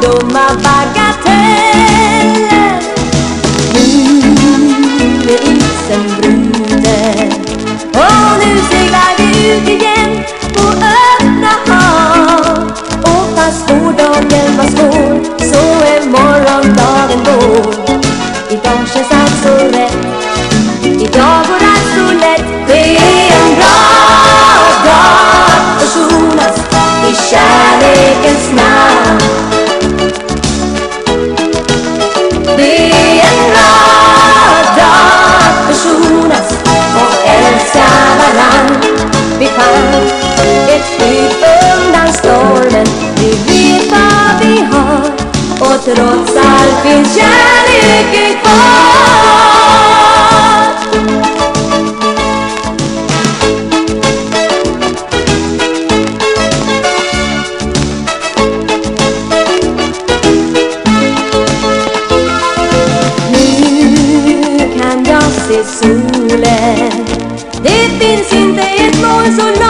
down my bag och trots allt finns kärleken kvar Nu kan jag se solen Det finns inte ett moln så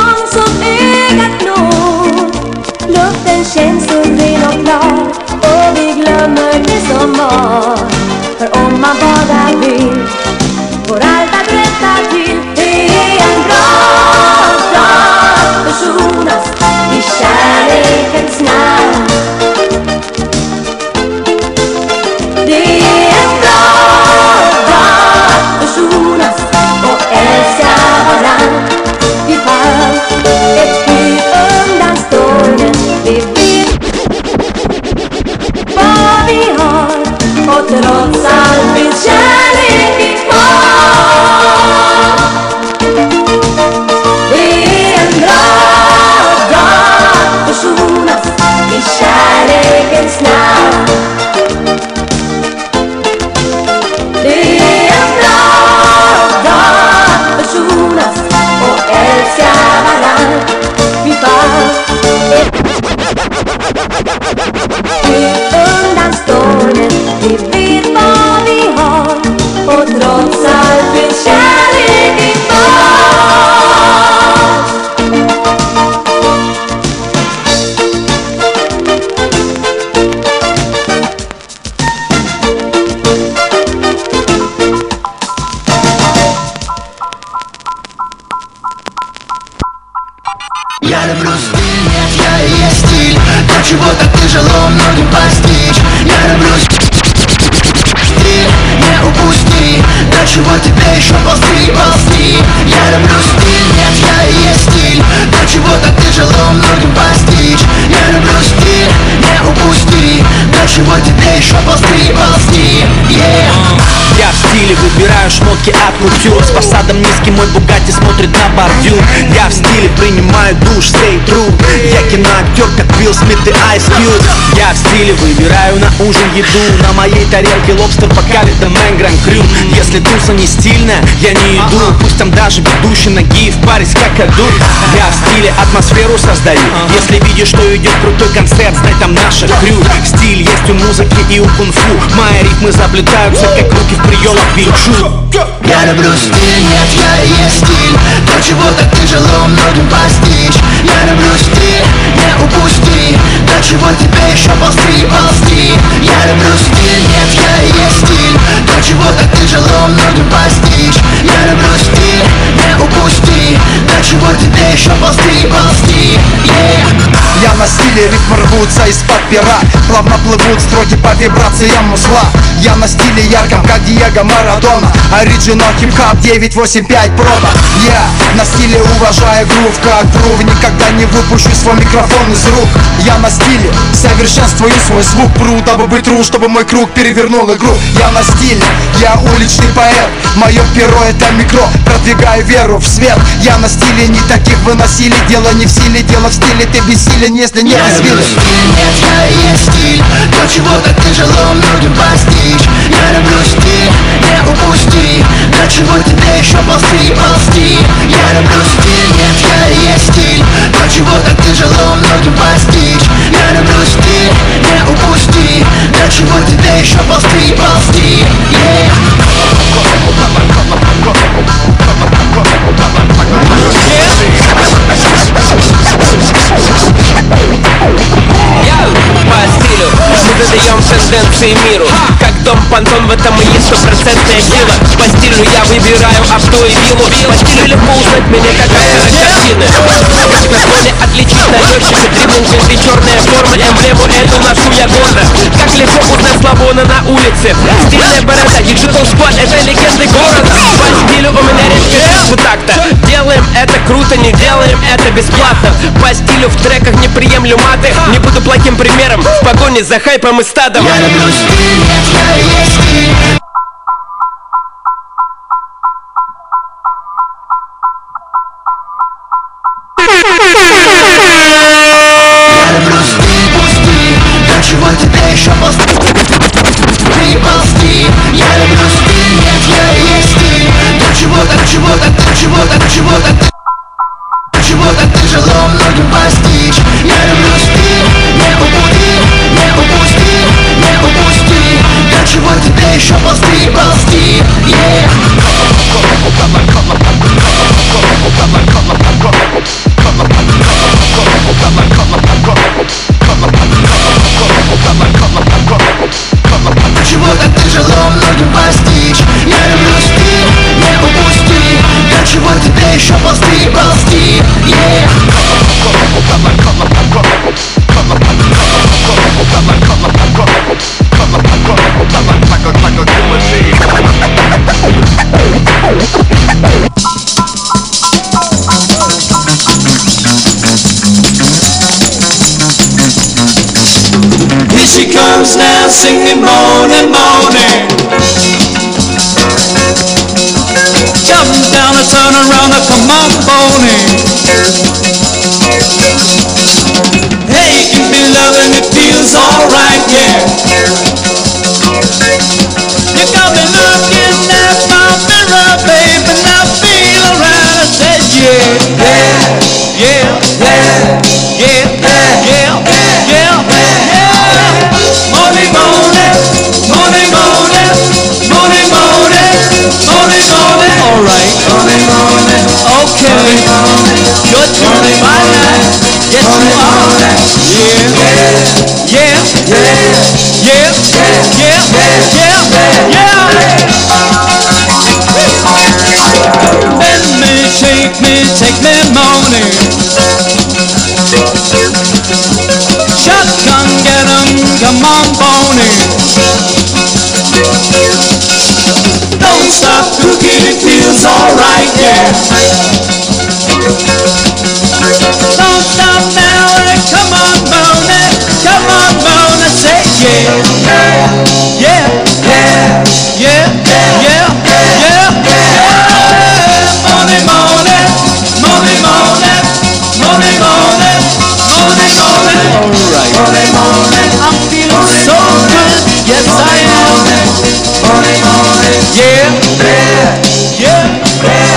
You шмотки от кутюр С фасадом низкий мой Бугатти смотрит на бордюр. Я в стиле принимаю душ, stay true. Я киноактер, как Билл Смит и Ice Cube. Я в стиле выбираю на ужин еду. На моей тарелке лобстер бокале да мэн гран крю. Если туса не стильная, я не иду. Пусть там даже ведущий ноги в паре с какаду Я в стиле атмосферу создаю. Если видишь, что идет крутой концерт, знай там наша крю. Стиль есть у музыки и у кунг-фу. Мои ритмы заплетаются, как руки в приемах винчу Я люблю стиль, нет, я и есть стиль. То, чего так тяжело многим постичь. Я люблю стиль, не упусти. До чего тебе еще ползти, ползти. Я люблю стиль, нет, я и есть стиль. То, чего так тяжело многим постичь. Я люблю стиль, не упусти. До чего тебе еще ползти, ползти Yeah. Я на стиле, ритмы рвутся из-под пера Плавно плывут строки по вибрациям мусла Я на стиле ярком, как Диего Марадона. Оригинал хип-хап 985 проба. Я на стиле уважаю грув, как грув. Никогда не выпущу свой микрофон из рук. Я на стиле совершенствую свой звук. Пру, дабы быть тру, чтобы мой круг перевернул игру. Я на стиле, я уличный поэт. Мое перо это микро, продвигаю веру в свет. Я на стиле, не таких выносили. Дело не в силе, дело в стиле. Ты бессилен, если не извилин стиль, нет, я есть стиль. То, чего так тяжело многим постичь. Я люблю стиль, не упусти. До чего тебе еще ползти, ползти? Я люблю стиль, нет, я есть стиль. То, чего так тяжело многим постичь. Я люблю стиль, не упусти. До чего тебе еще ползти, ползти? Yeah Yo! Тенденции миру. Как дом понтон, в этом и есть стопроцентная сила. По стилю я выбираю авто и виллу. По стилю легко узнать меня как автора картины на фоне отличить налетчика? Дриблинг, если черная форма. Эмблему эту ношу я гордо. Как легко узнать Славона на улице? Стильная борода, диджитал сквад, это легенды города. По стилю у меня вот так-то Делаем это круто, не делаем это бесплатно. По стилю в треках не приемлю маты Не буду плохим примером. В погоне за хайпом и стадом. Я люблю стиль, я есть стиль شبوطك شبوطك شبوطك singing morning, morning. Jump down and turn around and come on, morning. Hey, give me love and it feels alright, yeah. Okay. You're doing fine. Yes, you are. Yeah. Yeah. Yeah. Yeah. Yeah. Yeah. Yeah. Bend me, shake me, take me morning. Yeah,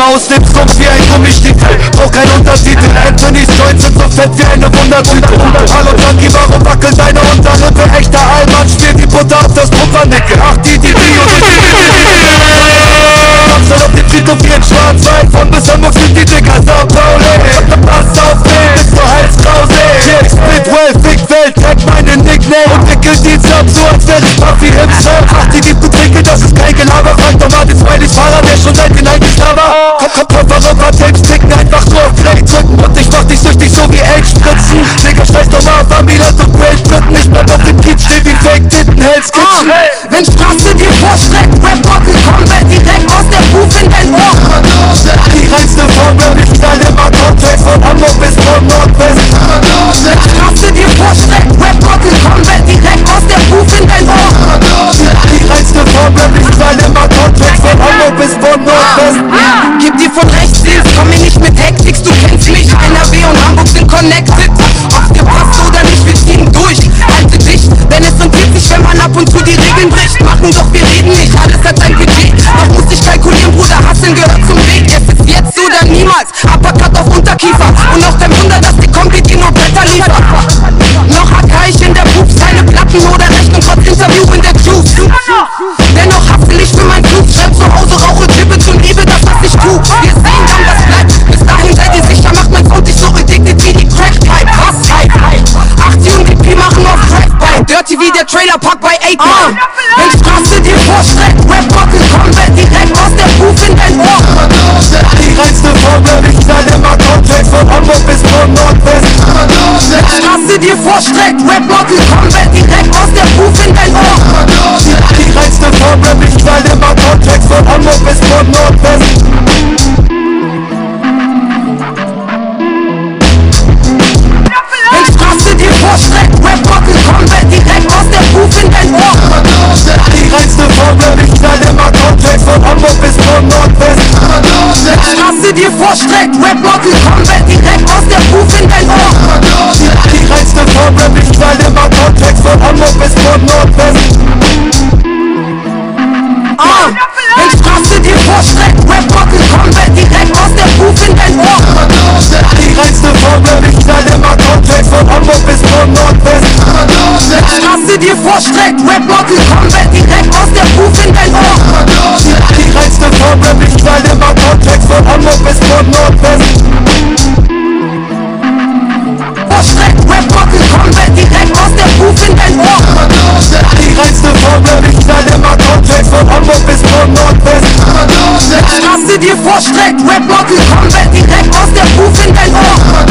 Aus dem Sumpf wie ein Gummistiefel Brauch kein Untertitel Anthony's Joints sind so fett wie eine Wundertüte Hallo Junkie, warum wackelt deine Unterlippe? Echter Allmann spielt die Butter auf das Pumpernickel Ach, die, die, die und Soll auf den Friedhof wie in Schwarz-Weiß Von bis Hamburg sind die Dicker Sao Pauli. Pass auf mich, bis zur Halskrause Yeah, split well, big Welt, tag meine Nickname. Und wickel die ab, so als wär ich Puffy im Sound Ach, die, die, du trinke, das ist kein Gelaber. Frag doch mal den Smiley-Fahrer, der schon seit den 90s da war. Komm, komm, komm, warum war Tapes ticken? Einfach nur auf Play drücken. Und ich mach dich süchtig, so wie AIDS spritzen. Digga, scheiß doch mal auf du Great Britain Ich bleib auf dem Kiez, steh wie ein vorstreckt Rap Rocket Combat Straße dir vorstreckt, Rap Rocket Combat direkt aus der Ruf in dein Ohr. Die reinste Form, ich knall immer Top-Tracks von Hamburg bis von Nordwest. Wenn Straße dir vorstreckt, Rap Rocket Combat direkt aus der Ruf in dein Ohr. Ich knall dir vorstreckt, Rap Rocket Combat direkt aus der Ruf in dein Ohr Die reinste Form, ich knall immer Top-Tracks von Hamburg bis von Nordwest. Ah, wenn Straße dir vorstreckt, Rap Rocket Combat direkt aus der Ruf in dein Ohr. Die reinste Form, ich knall immer Top-Tracks von Hamburg bis von Nordwest. Straße dir vorstreckt, Rap Rocket Combat direkt aus der Ruf in dein Ohr. Die reinste Form, ich knall immer Top-Tracks von Hamburg bis von Nordwest Vorstreckt, Rap Rocket Combat direkt aus der Ruf in dein Ohr. Die reinste Form, ich knall immer Top-Tracks von Hamburg bis von Nordwest. Straße dir vorstreckt, Rap Rocket Combat direkt aus der Ruf in dein Ohr.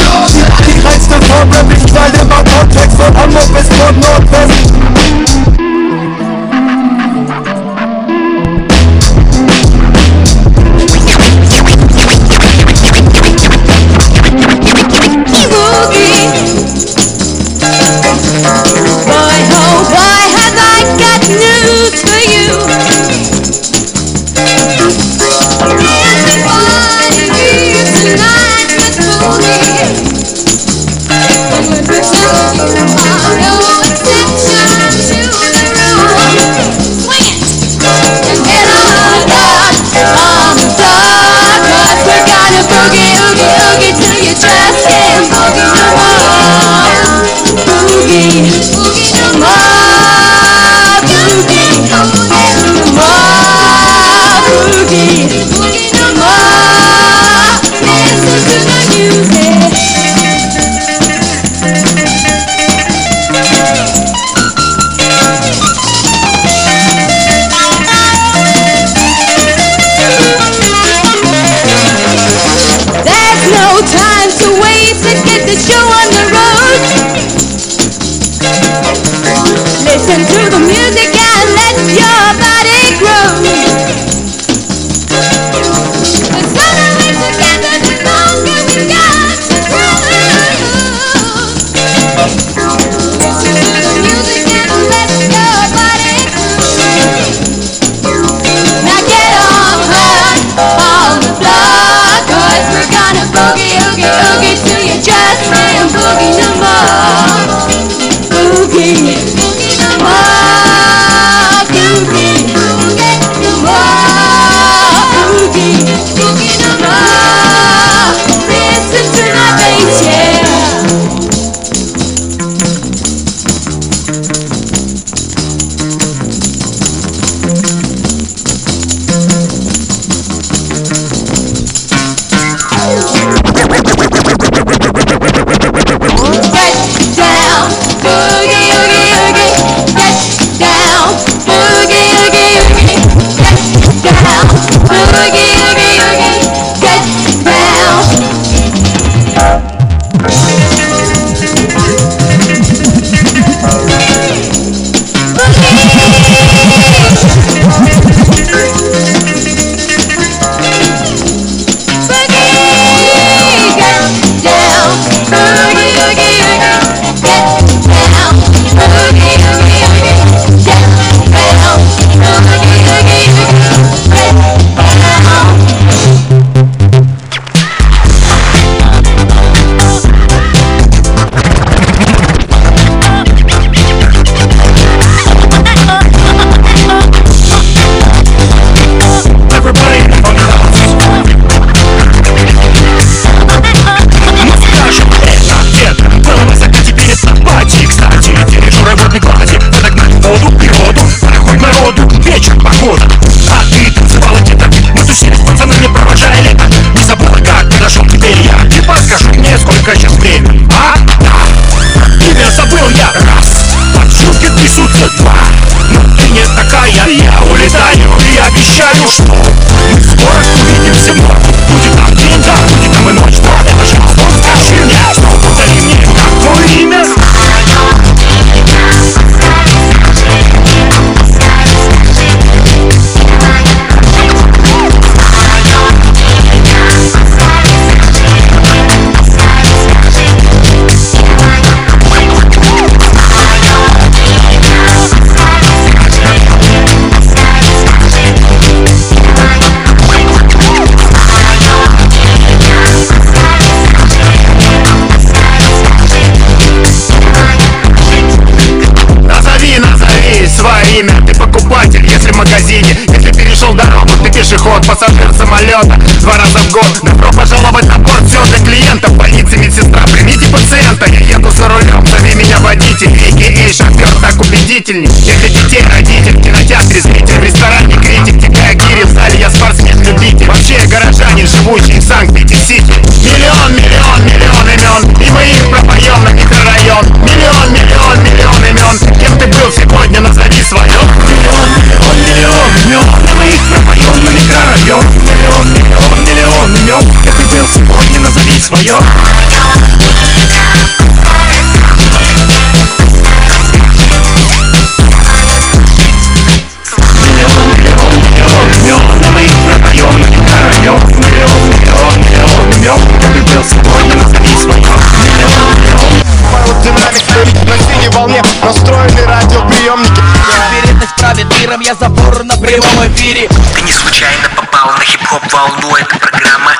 Die reinste Form, ich knall immer Top-Tracks von Hamburg bis von Nordwest Just. Самолета Два раза в год, добро пожаловать на борт Все для клиентов, больницы, медсестра Примите пациента, я еду за рулем Зови меня водитель, а.к.а. шофер Так убедительней, я для детей родитель. В кинотеатре зритель, в ресторане критик. Текая гири, в зале. Я спортсмен-любитель Вообще я горожанин, живущий в Санкт-Петерсити Миллион, миллион, миллион имен. И мы их пропоем на микрорайон. Миллион, миллион, миллион имен. Кем ты был сегодня, назови свое Миллион, миллион, миллион имен. И мы их пропоем Миллион, миллион, миллион миллион на микрорайон Миллион, миллион, миллион имен Кем ты был сегодня, назови свое Миллион, миллион волне Настроены радиоприемники Вероятность правит миром, я забор на прямом эфире случайно попал на хип-хоп волну. Это программа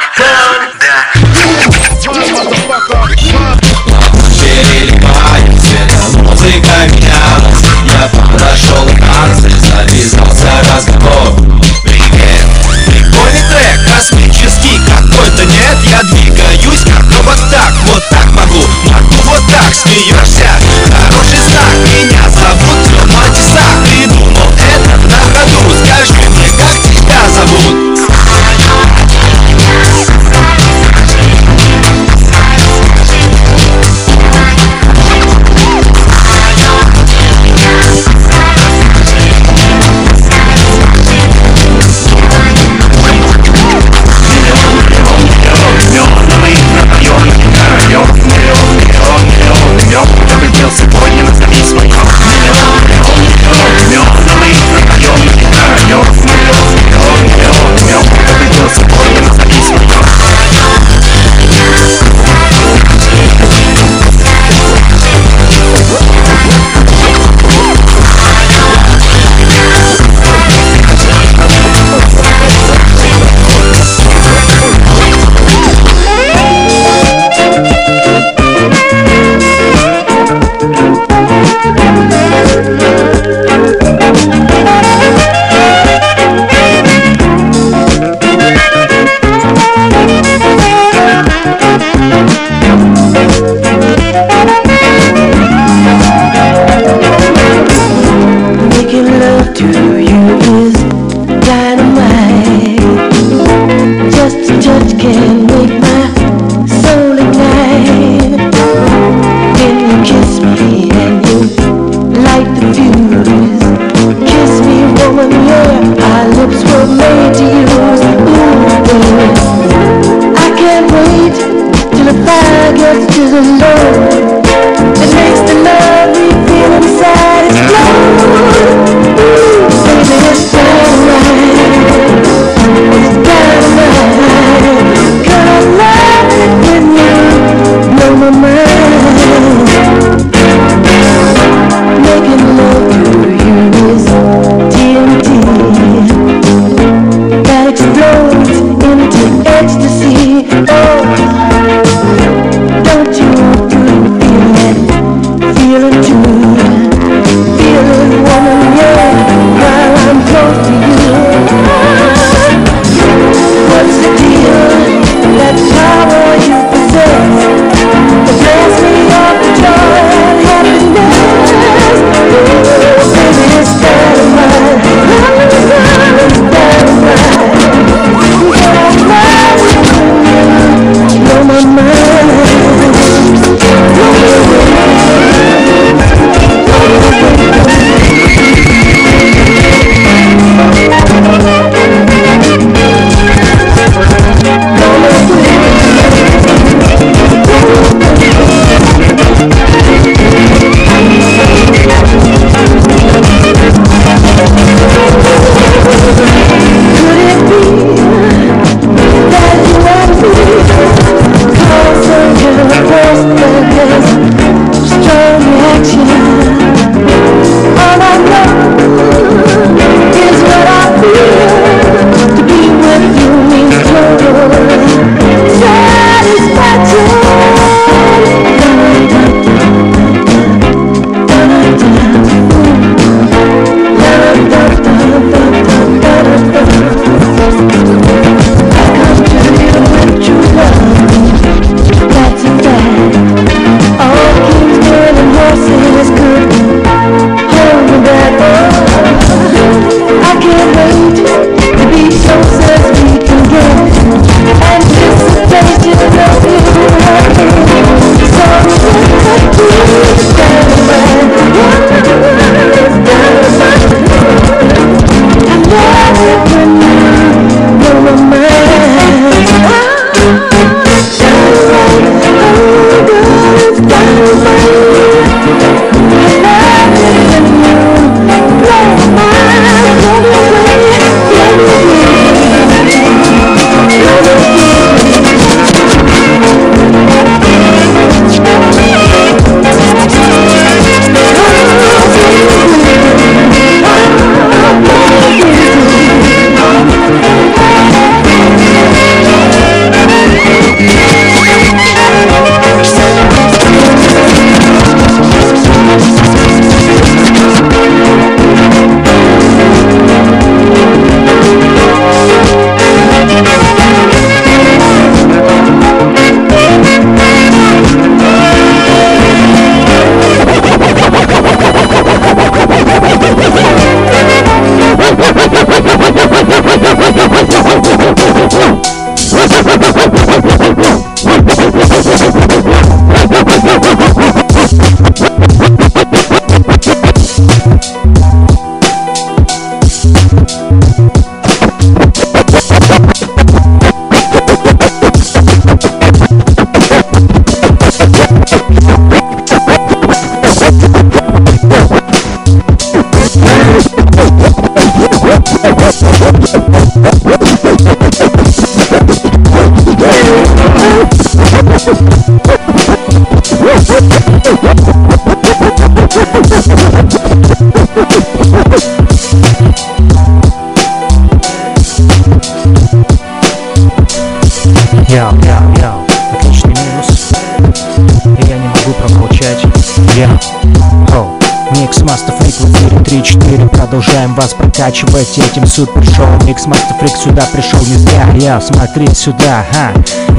Прокачивать этим супер шоу. Микс Master Freak сюда пришел не зря. Я смотри сюда, ха.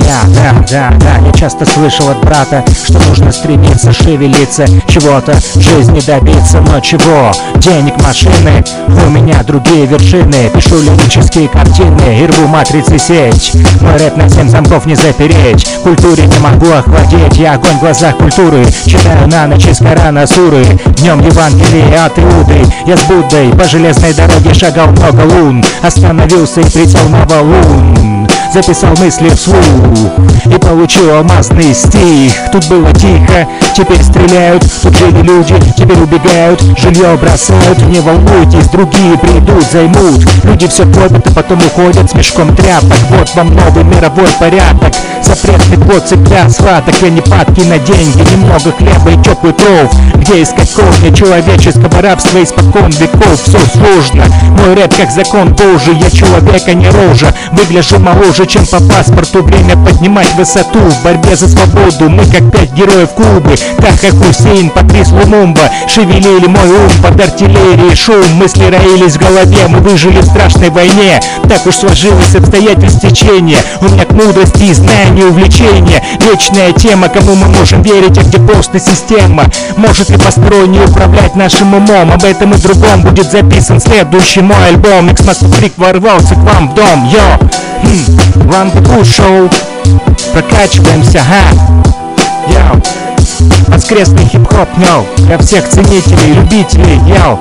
Я, да, да, да. Я часто слышал от брата Что нужно стремиться, шевелиться Чего-то в жизни добиться Но чего? Денег, машины У меня другие вершины. Пишу лирические картины И рву матрицы сеть. Мой рэп на семь замков не запереть. Культуре не могу охладеть. Я огонь в глазах культуры. Читаю на ночь из Корана суры. Днем Евангелие от Иуды. Я с Буддой по железной дороге шагал много лун. Остановился и прицел на валун Записал мысли вслух И получил алмазный стих. Тут было тихо, теперь стреляют Тут жили люди, теперь убегают Жилье бросают, не волнуйтесь Другие придут, займут. Люди все копят и потом уходят с мешком тряпок. Вот вам новый мировой порядок Запретный плод цепля схваток Я не падки на деньги, немного хлеба и теплый кров Где искать корни человеческого рабства Испокон веков. Все сложно Мой рэп как закон божий. Я человек, а не рожа Выгляжу моложе, чем по паспорту. Время поднимать высоту В борьбе за свободу. Мы как пять героев Кубы Так как Хусейн, Патрис Лумумба Шевелили мой ум под артиллерией Шум, мысли роились в голове Мы выжили в страшной войне. Так уж сложилось обстоятельств течения. У меня к мудрости и знанию увлечения Вечная тема, кому мы можем верить, а где просто система. Может ли посторонний управлять нашим умом? Об этом и другом будет записан следующий мой альбом. Master Freak ворвался к вам в дом, йо! Хм, Cool Show Прокачиваемся, ха Йо! Воскресный хип-хоп, йо! Для всех ценителей, любителей, йо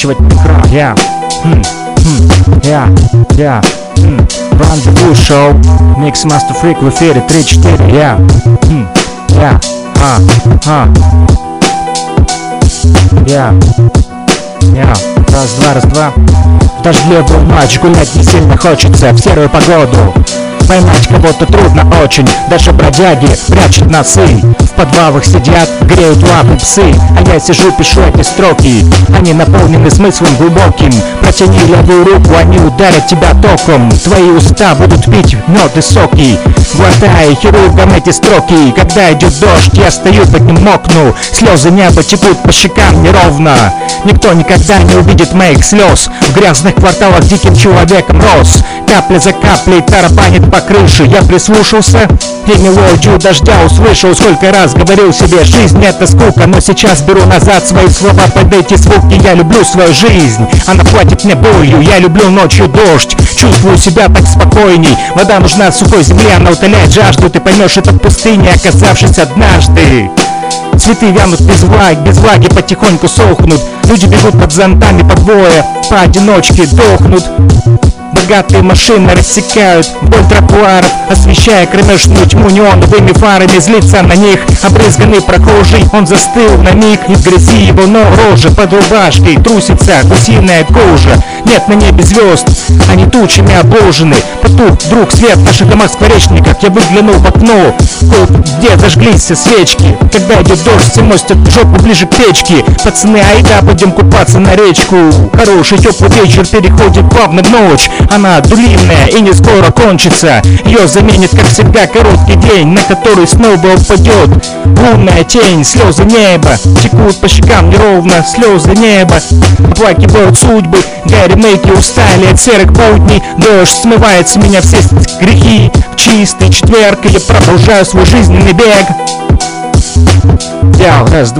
прокачивать микро, я. Хм, хм, я, я. Хм. Bull Show. Mix Master Freak в эфире 3-4, я. Хм, я. А, а. Я. Я. Раз, два, раз, два. В дождливую ночь гулять не сильно хочется в серую погоду. Поймать кого-то трудно очень, даже бродяги прячут носы подвалах сидят, греют лапы псы А я сижу, пишу эти строки. Они наполнены смыслом глубоким. Протяни левую руку, они ударят тебя током. Твои уста будут пить мед и соки. Глотая хирургом эти строки. Когда идет дождь, я стою под ним мокну. Слезы неба текут по щекам неровно. Никто никогда не увидит моих слез. В грязных кварталах диким человеком рос. Капля за каплей тарабанит по крыше. Я прислушался и мелодию дождя услышал Сколько раз говорил себе, жизнь это скука Но сейчас беру назад свои слова под эти звуки Я люблю свою жизнь, она платит мне болью Я люблю ночью дождь, чувствую себя так спокойней Вода нужна сухой земле, она утоляет жажду Ты поймешь это в пустыне, оказавшись однажды Цветы вянут без влаги, без влаги потихоньку сохнут Люди бегут под зонтами по двое, поодиночке дохнут Богатые машины рассекают вдоль тротуаров Освещая кромешную тьму неоновыми фарами Злится на них обрызганный прохожий. Он застыл на миг и в грязи его но рожа Под рубашкой трусится гусиная кожа. Нет на небе звезд, они тучами обложены. Потух вдруг свет в наших домах скворечниках Я выглянул в окно, где зажглись все свечки? Когда идет дождь, все мостят жопу ближе к печке. Пацаны, айда, пойдем купаться на речку. Хороший теплый вечер переходит плавно в ночь она длинная и не скоро кончится. Ее заменит, как всегда, короткий день На который снова упадет лунная тень Слезы неба текут по щекам неровно Слезы неба. Оплакивают судьбы Гарри Мейки устали от серых будней. Дождь смывает с меня все грехи. В чистый четверг я продолжаю свой жизненный бег. Я раз,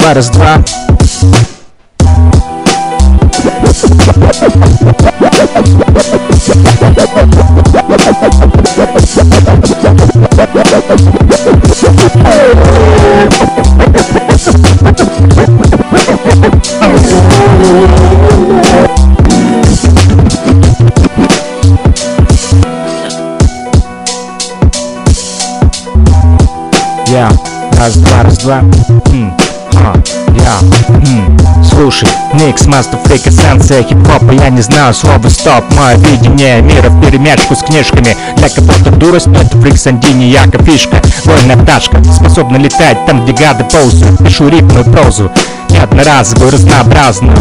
Yeah, that's that's that. Hmm, huh, yeah, hmm. Слушай, Никс, Master Freak, эссенция хип-хопа. Я не знаю слова стоп, мое видение мира в перемячку с книжками. Для кого-то дурость, но это фрик Сандини, яко фишка. Вольная пташка, способна летать там, где гады ползают. Пишу рифму и прозу, не одноразовую, разнообразную.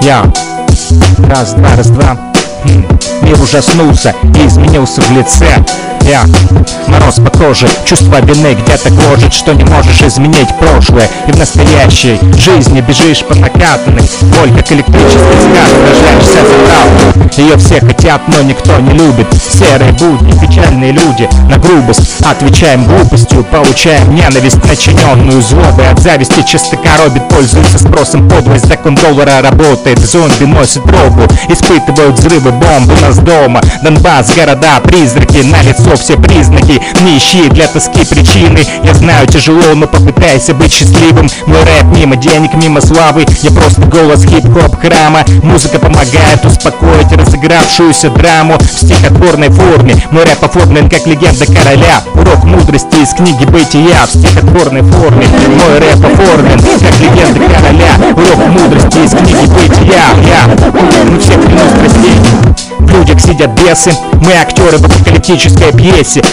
Я, раз, два, раз, два. Хм, Мир ужаснулся и изменился в лице Я, мороз по коже, чувство вины где-то гложет Что не можешь изменить прошлое. И в настоящей жизни бежишь по накатанной Боль как электрический скат, сражаешься за правду. Ее все хотят, но никто не любит. Серые будни, печальные люди На грубость отвечаем глупостью Получаем ненависть, начиненную злобой. От зависти чисто коробит, пользуется спросом Подлость, закон доллара работает. Зомби носит пробу, испытывают взрывы бомбы у нас дома. Донбасс, города, призраки, на лицо все признаки Не ищи для тоски причины. Я знаю, тяжело, но попытайся быть счастливым. Мой рэп мимо денег, мимо славы. Я просто голос хип-хоп храма. Музыка помогает успокоить разыгравшуюся драму В стихотворной форме. Мой рэп оформлен как легенда короля. Урок мудрости из книги бытия В стихотворной форме. Мой рэп оформлен как легенда короля. Урок мудрости из книги бытия Я, мы все клянусь в людях сидят бесы. Мы актеры в апокалиптической пьесе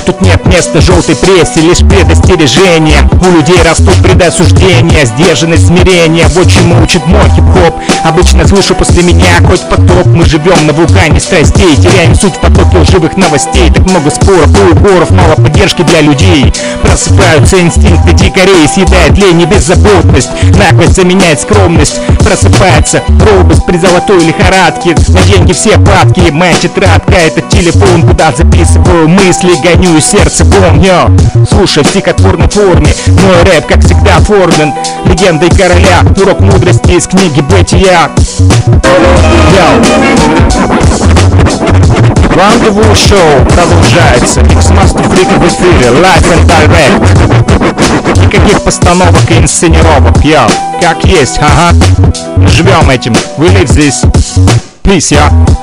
Тут нет места желтой прессе Лишь предостережение. У людей растут предосуждения Сдержанность, смирение Вот чему учит мой хип-хоп Обычно слышу после меня хоть потоп. Мы живем на вулкане страстей Теряем суть в потоке лживых новостей. Так много споров и упоров Мало поддержки для людей. Просыпаются инстинкты дикарей Съедает лень и беззаботность. Наглость заменяет скромность. Просыпается робость при золотой лихорадке. На деньги все падки Моя тетрадка это телефон Куда записываю мысли Гоню сердце помню. Слушай в стихотворной форме. Мой рэп как всегда оформлен Легендой короля. Урок мудрости из книги бытия Йоу. Рандеву шоу продолжается. X-Master Freak в эфире. Live and Direct. Никаких постановок и инсценировок. Йоу, как есть, ага Живем этим, we live this. Peace, я Comme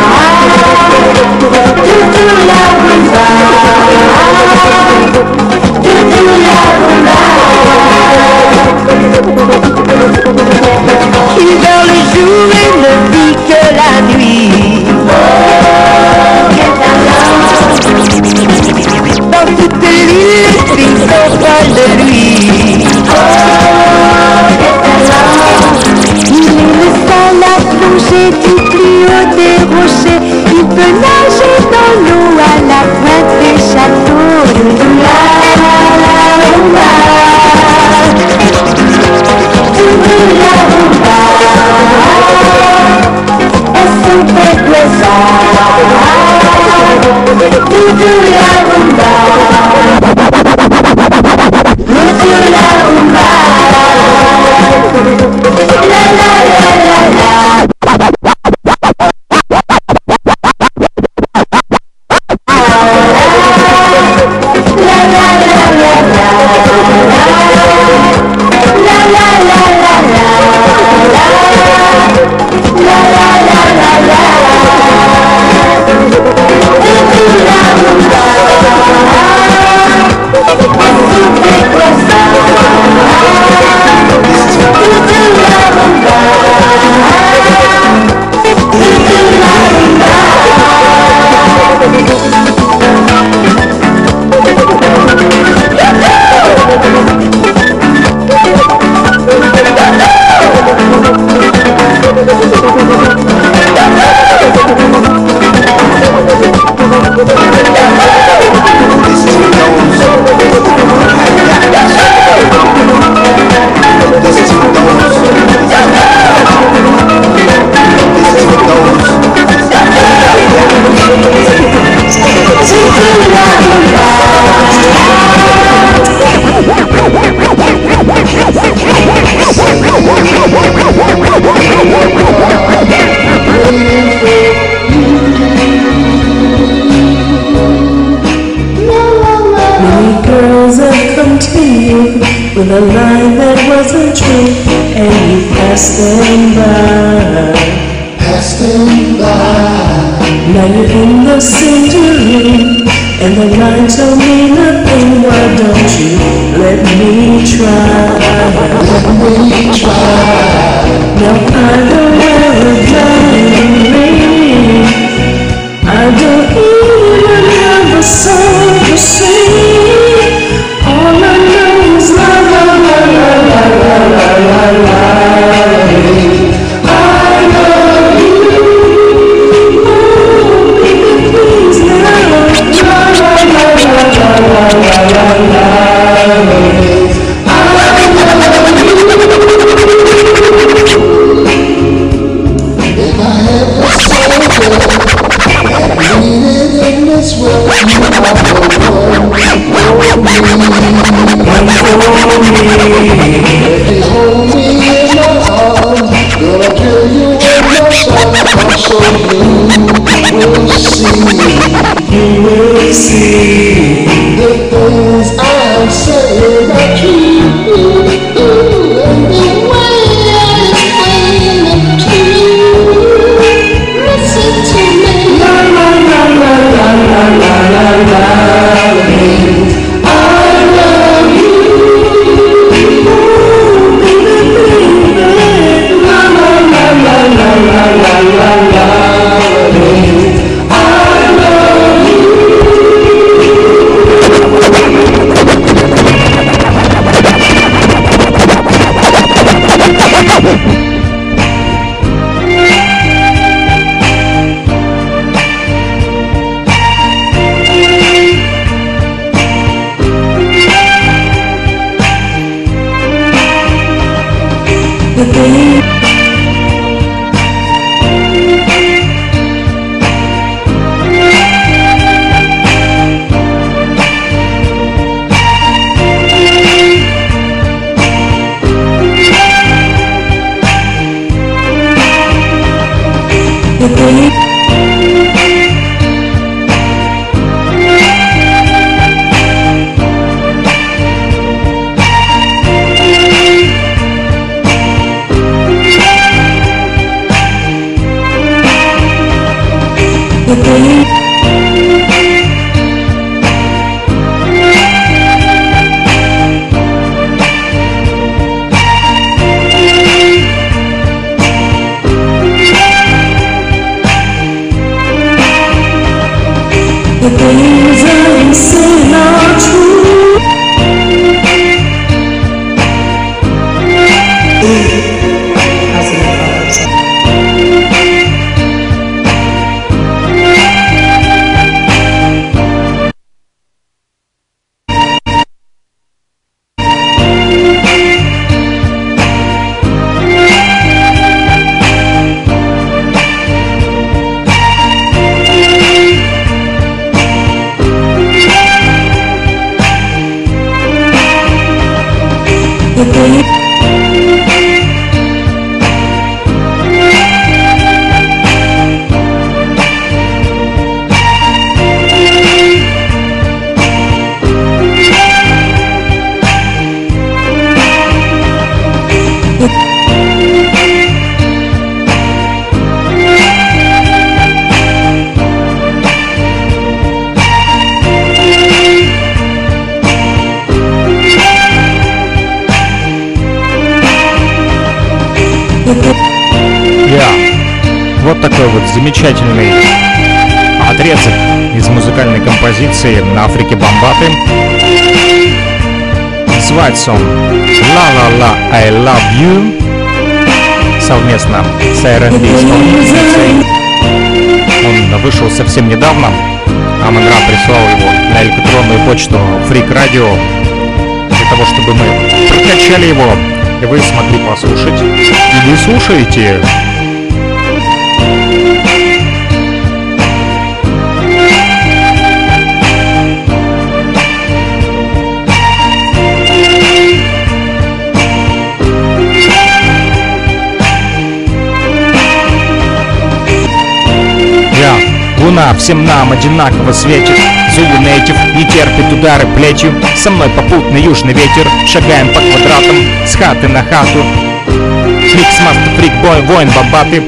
du plus haut des rochers. Il peut nager dans l'eau à la pointe des châteaux. La rumba. La rumba. Es super cosa. Tutu la rumba. say Вот такой вот замечательный отрезок из музыкальной композиции на Африке Бомбаты. Называется он La La La I Love You совместно с R&B исполнительницей. Он вышел совсем недавно. Амангра прислал его на электронную почту Freak Radio для того, чтобы мы прокачали его и вы смогли послушать. И вы слушаете луна всем нам одинаково светит. Зулу нейтив не терпит удары плетью. Со мной попутный южный ветер Шагаем по квадратам с хаты на хату. Фрикс, мастер, фрик, бой, воин, бабаты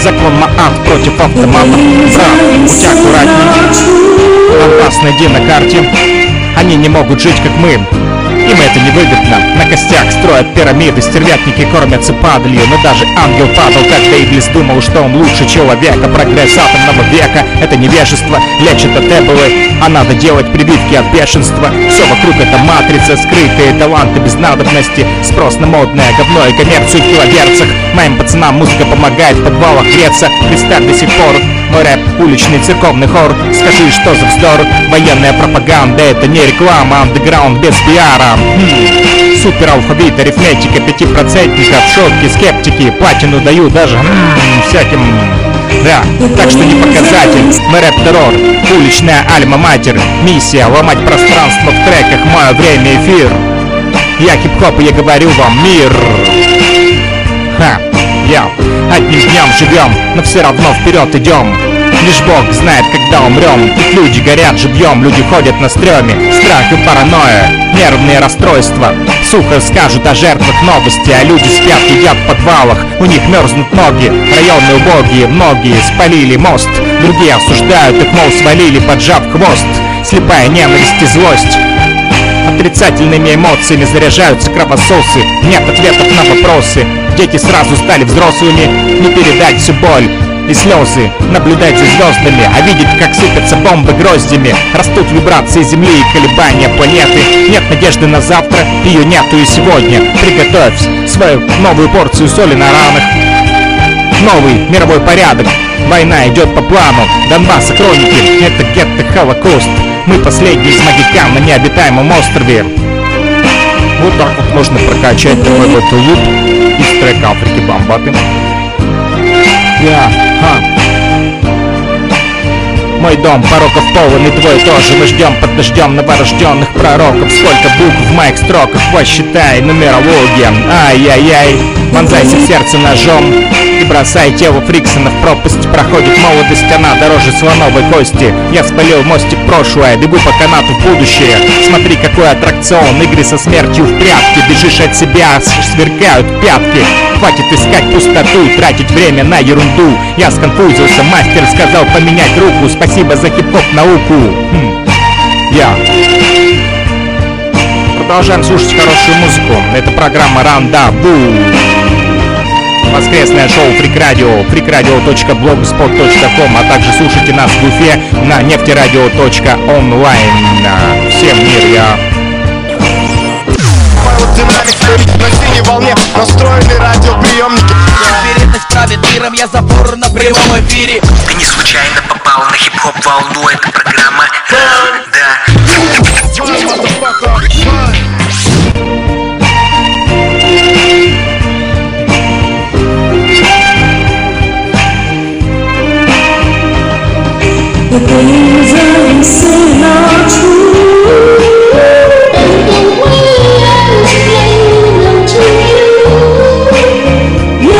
Закон Маат против автомата. Брат, будь аккуратней Опасный день на карте. Они не могут жить, как мы Им это не выгодно. На костях строят пирамиды Стервятники кормятся падалью. Но даже ангел падал, когда Иблис думал, что он лучше человека. Прогресс атомного века — это невежество. Лечит от эболы, а надо делать прививки от бешенства. Все вокруг это матрица, скрытые таланты без надобности. Спрос на модное говно и коммерцию в килогерцах. Моим пацанам музыка помогает в подвалах греться. Представь до сих пор мой рэп — уличный церковный хор. Скажи, что за вздор? Военная пропаганда — это не реклама. Андеграунд без пиара. Хм. Супер алфавит, арифметика, пятипроцентников Шутки, скептики, платину даю даже хм, всяким. Да, так что не показатель. Мы рэп-террор, уличная альма-матер Миссия — ломать пространство в треках. Мое время эфир. Я хип-хоп и я говорю вам мир. Ха, я. Одним днем живем, но все равно вперед идем Лишь Бог знает, когда умрем люди горят живьем, люди ходят на стреме Страх и паранойя, нервные расстройства. Сухо скажут о жертвах новости А люди спят, едят в подвалах. У них мерзнут ноги, районы убогие Многие спалили мост. Другие осуждают их, мол, свалили, поджав хвост. Слепая ненависть и злость Отрицательными эмоциями заряжаются кровососы. Нет ответов на вопросы. Дети сразу стали взрослыми. Не передать всю боль и слезы. Наблюдать за звездами, а видеть, как сыпятся бомбы гроздями. Растут вибрации Земли и колебания планеты. Нет надежды на завтра, ее нету и сегодня. Приготовь свою новую порцию соли на ранах. Новый мировой порядок. Война идет по плану. Донбасса хроники. Это гетто Холокост Мы последний из магикан на необитаемом острове. Вот так вот можно прокачать такой вот луп Из трека Африки Бомбаты Я, ха мой дом. Пороков полон и твой тоже. Мы ждем под дождем новорожденных пророков. Сколько букв в моих строках, посчитай Нумерология, ай-яй-яй. Вонзайся в сердце ножом И бросай тело Фриксона в пропасть. Проходит молодость, она дороже слоновой кости. Я спалил мостик прошлое, бегу по канату в будущее. Смотри, какой аттракцион, игры со смертью в прятки. Бежишь от себя, сверкают пятки Хватит искать пустоту, тратить время на ерунду. Я сконфузился, мастер сказал поменять руку. Спасибо за хип-хоп науку. Хм. Я. Продолжаем слушать хорошую музыку. Это программа Рандабу Воскресное шоу Freak Radio freakradio.blogspot.com А также слушайте нас в Уфе на нефтерадио.онлайн Всем мир, я динамик на синей волне настроены радиоприемники. Вероятность правит миром, я забор на прямом эфире. Ты не случайно попал на хип-хоп волну Это программа Да. The things I say are true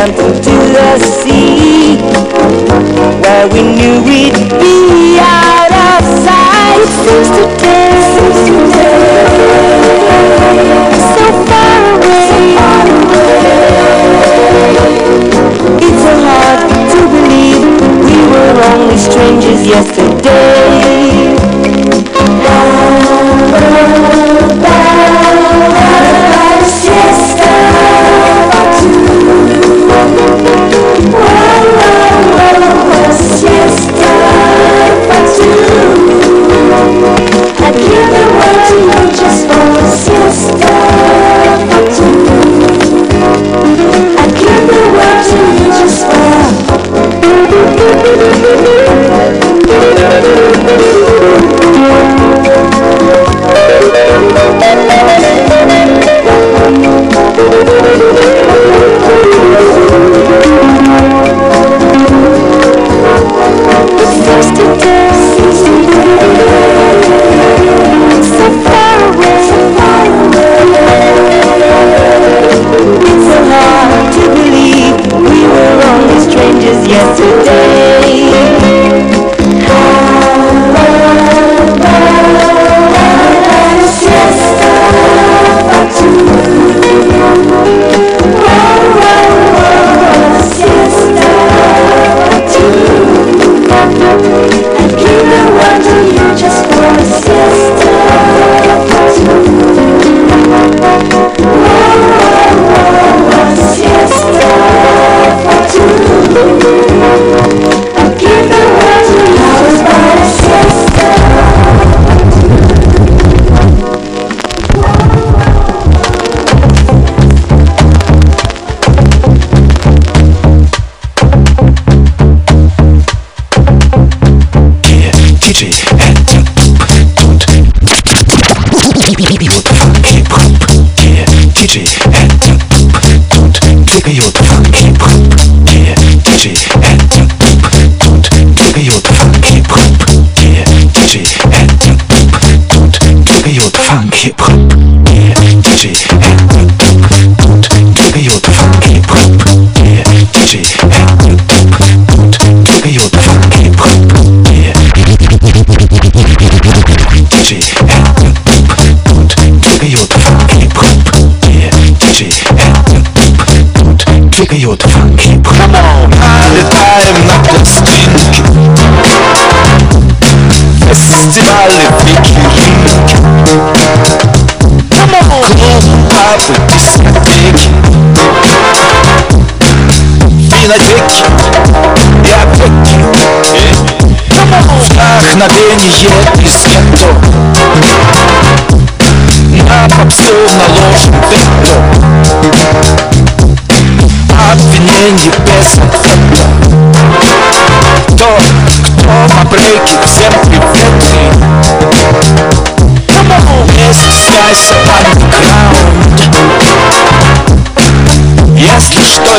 sample to the sea where we knew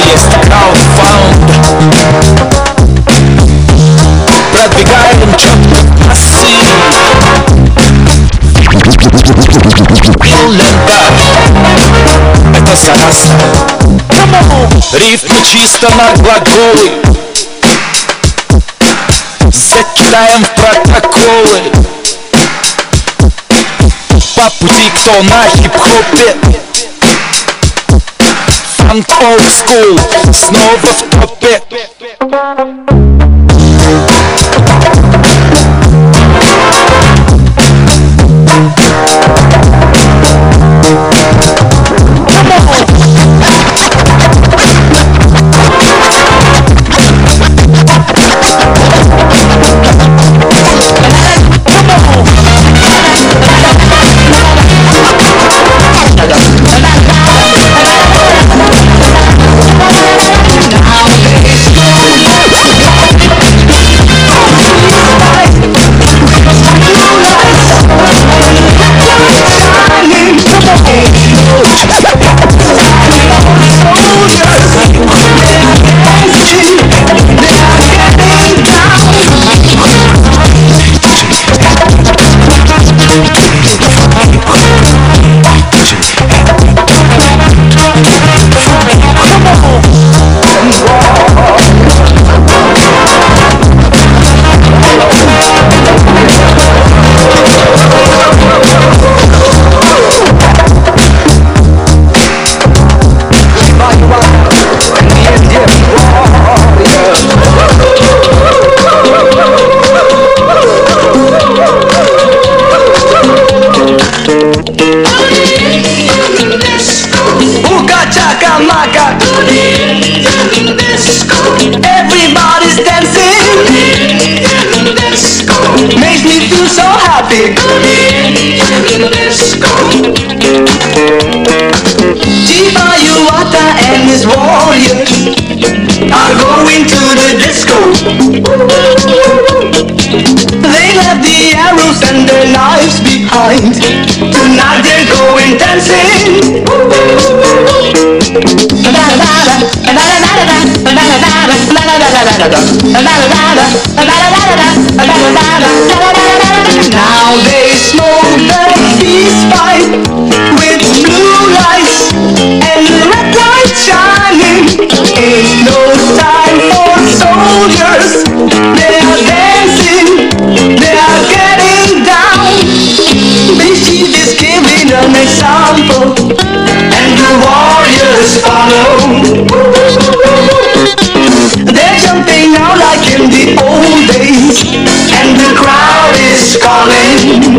есть краудфаунд. Продвигаем четко массив Это заразно Рифмы чисто на глаголы. Закидаем в протоколы. По пути кто на хип-хопе. Панк олдскул, снова в попе da da da da da da.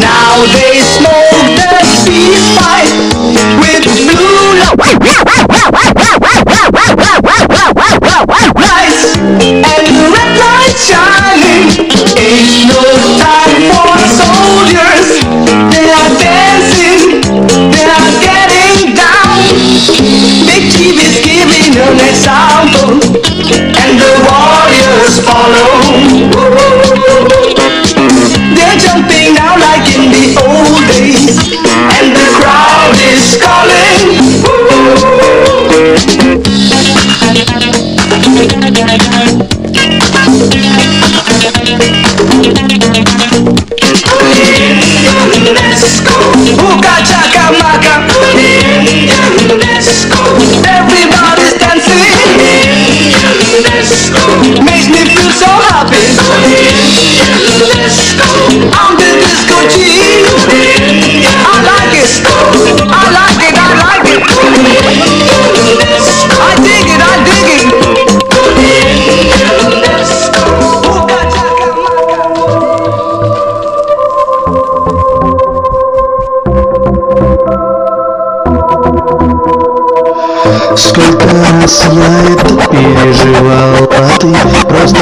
Now they smoke the peace pipe with blue lights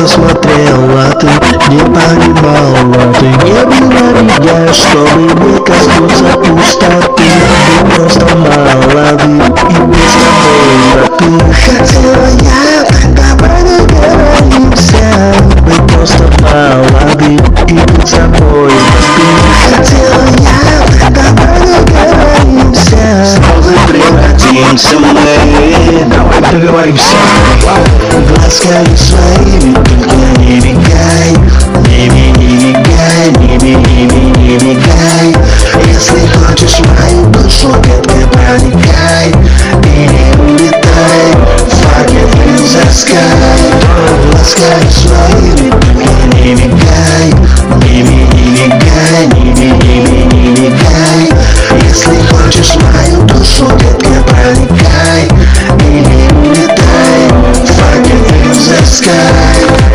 просто смотрела, ты не понимала. Ты не меня, чтобы не коснуться пустоты. Ты просто молодым и без тобой Ты хотела я, давай договоримся Мы просто молодым и быть собой Ты хотела я, давай договоримся Слезы превратимся Давай договоримся. Глазками своими только не мигай Не ми- не мигай, не ми- не ми- не мигай Если хочешь мою душу, детка, проникай И улетай Fucking in the sky Глазками своими только не мигай Не ми- не мигай, не ми- не ми- не мигай Если хочешь мою душу, детка, проникай the sky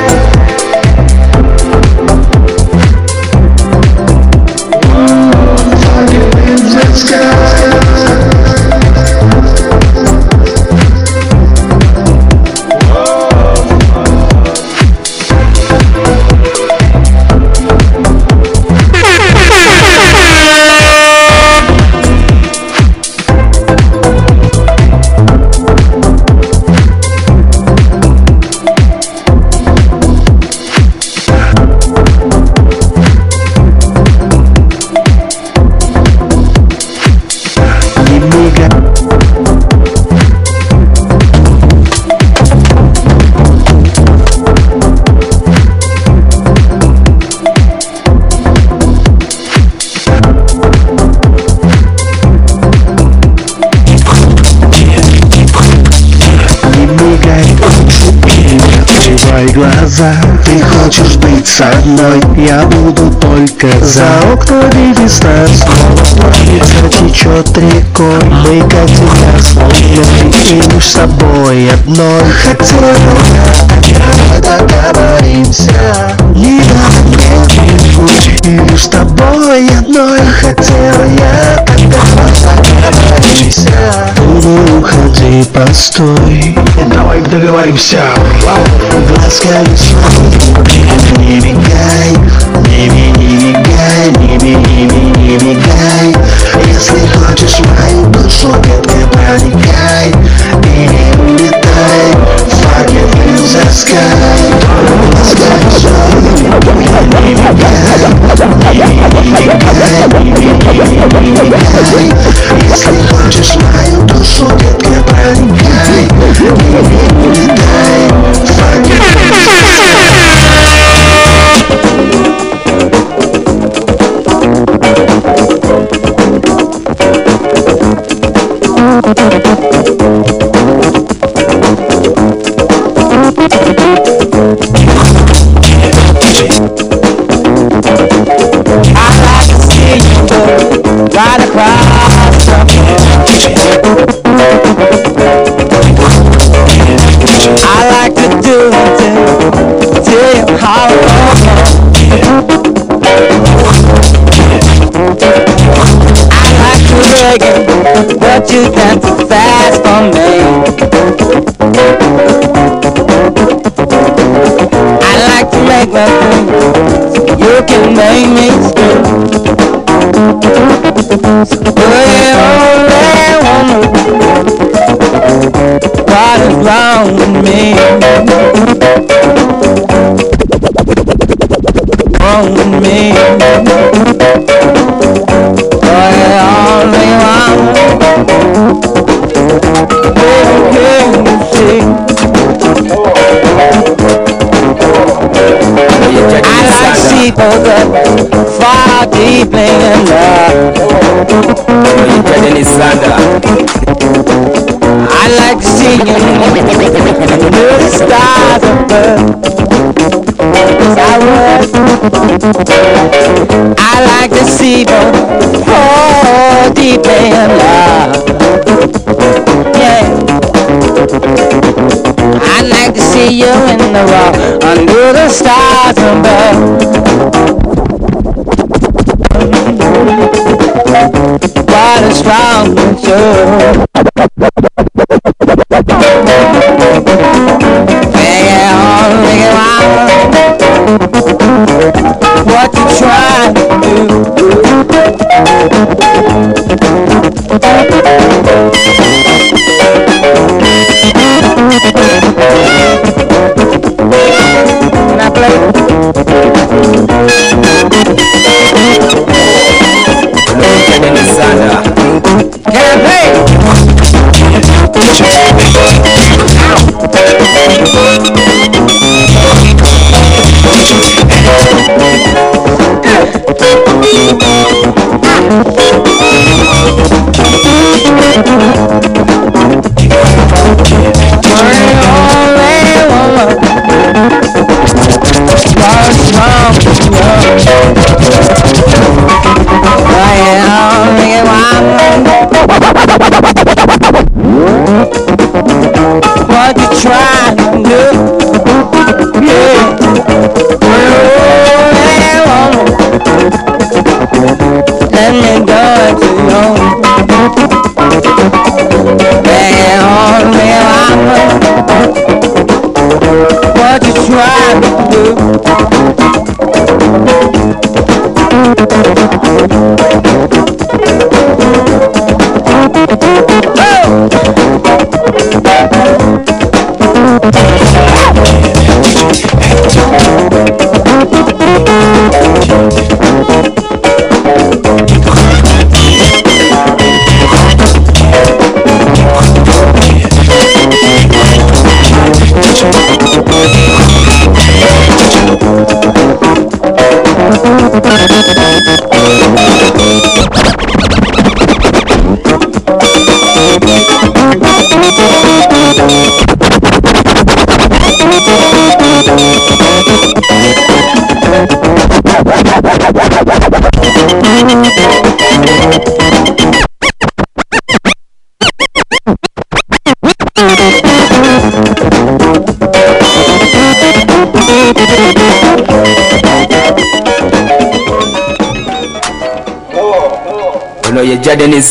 мной, я буду только за. Окнами весна Снова плавится, течет рекой. Мы как всегда словно лишь собой одной. Хотел я, договоримся. Не надо лишь с тобой одной Хотел я, договоримся Не уходи, постой. Давай договоримся. Глазками не мигай, не ми- не мигай, не не ми- не мигай. Если хочешь мою душу, детка, проникай Если хочешь мою душу, детка, проникай you can make me scream. But you only wanna what is wrong with me? Wrong with me? far deep in love. I like seeing the stars above. I like to see you whole deep in love. Yeah. See you in the raw under the stars above. What is wrong with you?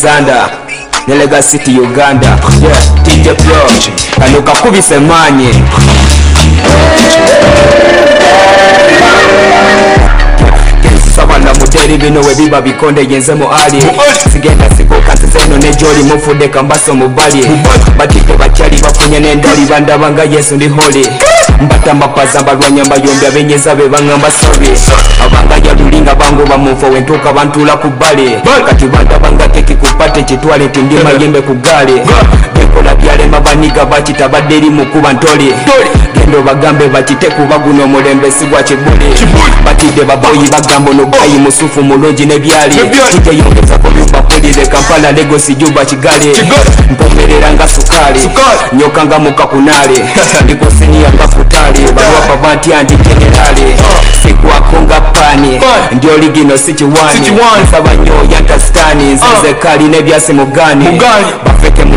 Zanda ne legacy city uganda. Yeah, dj pro kano kakubise maanyi muteri bino webiba bikonde yenzemo ali. Sigenda sikoka nsizeno nejoli mufudde kambaso mubali. Batike bakyali bafunye n'endali bandaba nga yesu ndi holi mbata mapaza mbalwanya mbayombi abenyeza be baŋŋamba sobi abanga yalulinga bangoba munfo wentuuka bantuula ku bbali kati bandaba nga keki ku pate kitwale ti ndi mayembe ku gaali benkola byalema baniga bakita badde eri mukuba ntoli gendo bagambe bakite kuba guno omulembe si gwa kibuli. Batidde baboyi bagamba ono gayi oh. musufu mulungi nebyali kiteyongeza ku byumba mpulire kampala legosi juba kigali. Mpomerera nga nyokanga nyoka nga mukakunaali ndikosiniya nga futali balwapa bantya ndi generali. Sikwako nga pani. Ndi oligino si kiwani nsaba nnyo yantasitani nzize kali nebyasi mugani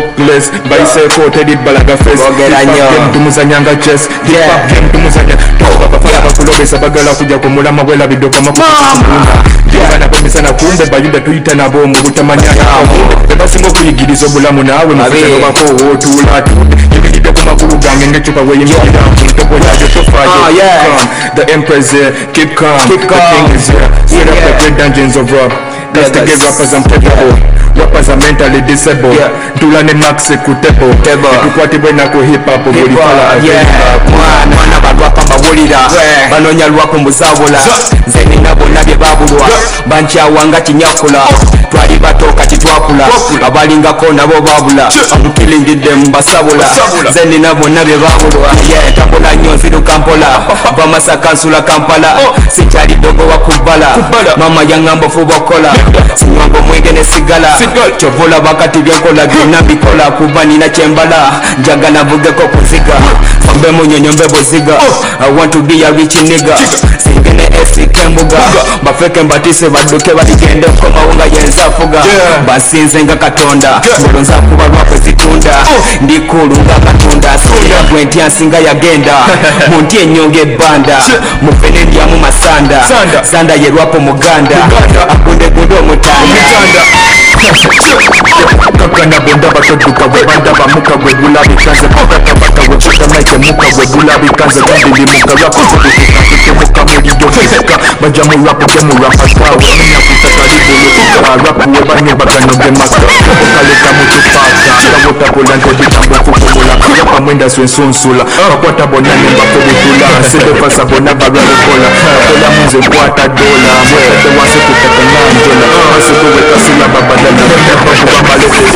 progress topless bayiseeko teri balaga Boogera Hip hop game tumuzanya nga chess hip hop game tumuzanya bafala bakulobesa bagala kujja ku mulama bwelabidde okamakuunda jengana bemisana kumbe bayuda tuyita nabo mu butamanya bebasinga okuyigiriza obulamu naawe mukutanobako wootuula yimiridde ku magulu gange ng'ecupa weyimirira yayo Ah, yeah. tofayo the empress keep calm Keep the calm. king is here set up the great dungeons of rap Castigate rappers untable Rappers are mentally disabled. Yeah. Tulane max eh, kutebo. Tukwatibwe na ku hip hop Buli pala eh, yeah. Mwana mwana barwapa mbawulira Banonya lwako mbuzawula Nze nina bonna babulwa. Bankyawa nga kinyakula oh twali bato kati twakula. Abalingako nabo babula. Amukilingidde mubasabula nze nina bonna bye babulwa. Yetakula nnyo nziruka mpola bamasaka nsula kampala. Sikyali dogowa kubbala. Mama yaŋŋamba fuba okola sinywanga omwenge ne sigala. Kyovula bakati byenkola byonna bikola. Kuba nina kyembala. Njagala vugeko kuziga. Fambe munyonyo mbe buziga i want to be a rich nigga. Singene esika embuga bafeke mbatise badduke baligende komawunga yenzafuga basinze nga katonda. Ngolo nzakuba lwakwe zitunda ndikulu nga katonda singa gwe ntya nsinga yagenda munti enyonga ebbanda mufene ndyamu masanda. Sanda. Yerwapo muganda. Agundegunde omutanda babwana benda bakeguka gwe banda bamuka gwe bulabi kanze kakatabaka gwe kutamaikemuka gwe bulabi kanze gandilimuka lwakukukukukakukemuka mulijo fisuka baja mulwakukemulwa maswawe minyakuta kalibulukuka alwakuwe banye bakanoge maka. Okaleka mukipasa kabutabula ntobitambu kukumula yakamwenda swensunsula bakwata ah. bona nembakubitula sedefasa bona balwalukola akola munze kwata dola. Mwekete wansi kuteka nanjola ah. masikuwekasula babadala bakubambalokeza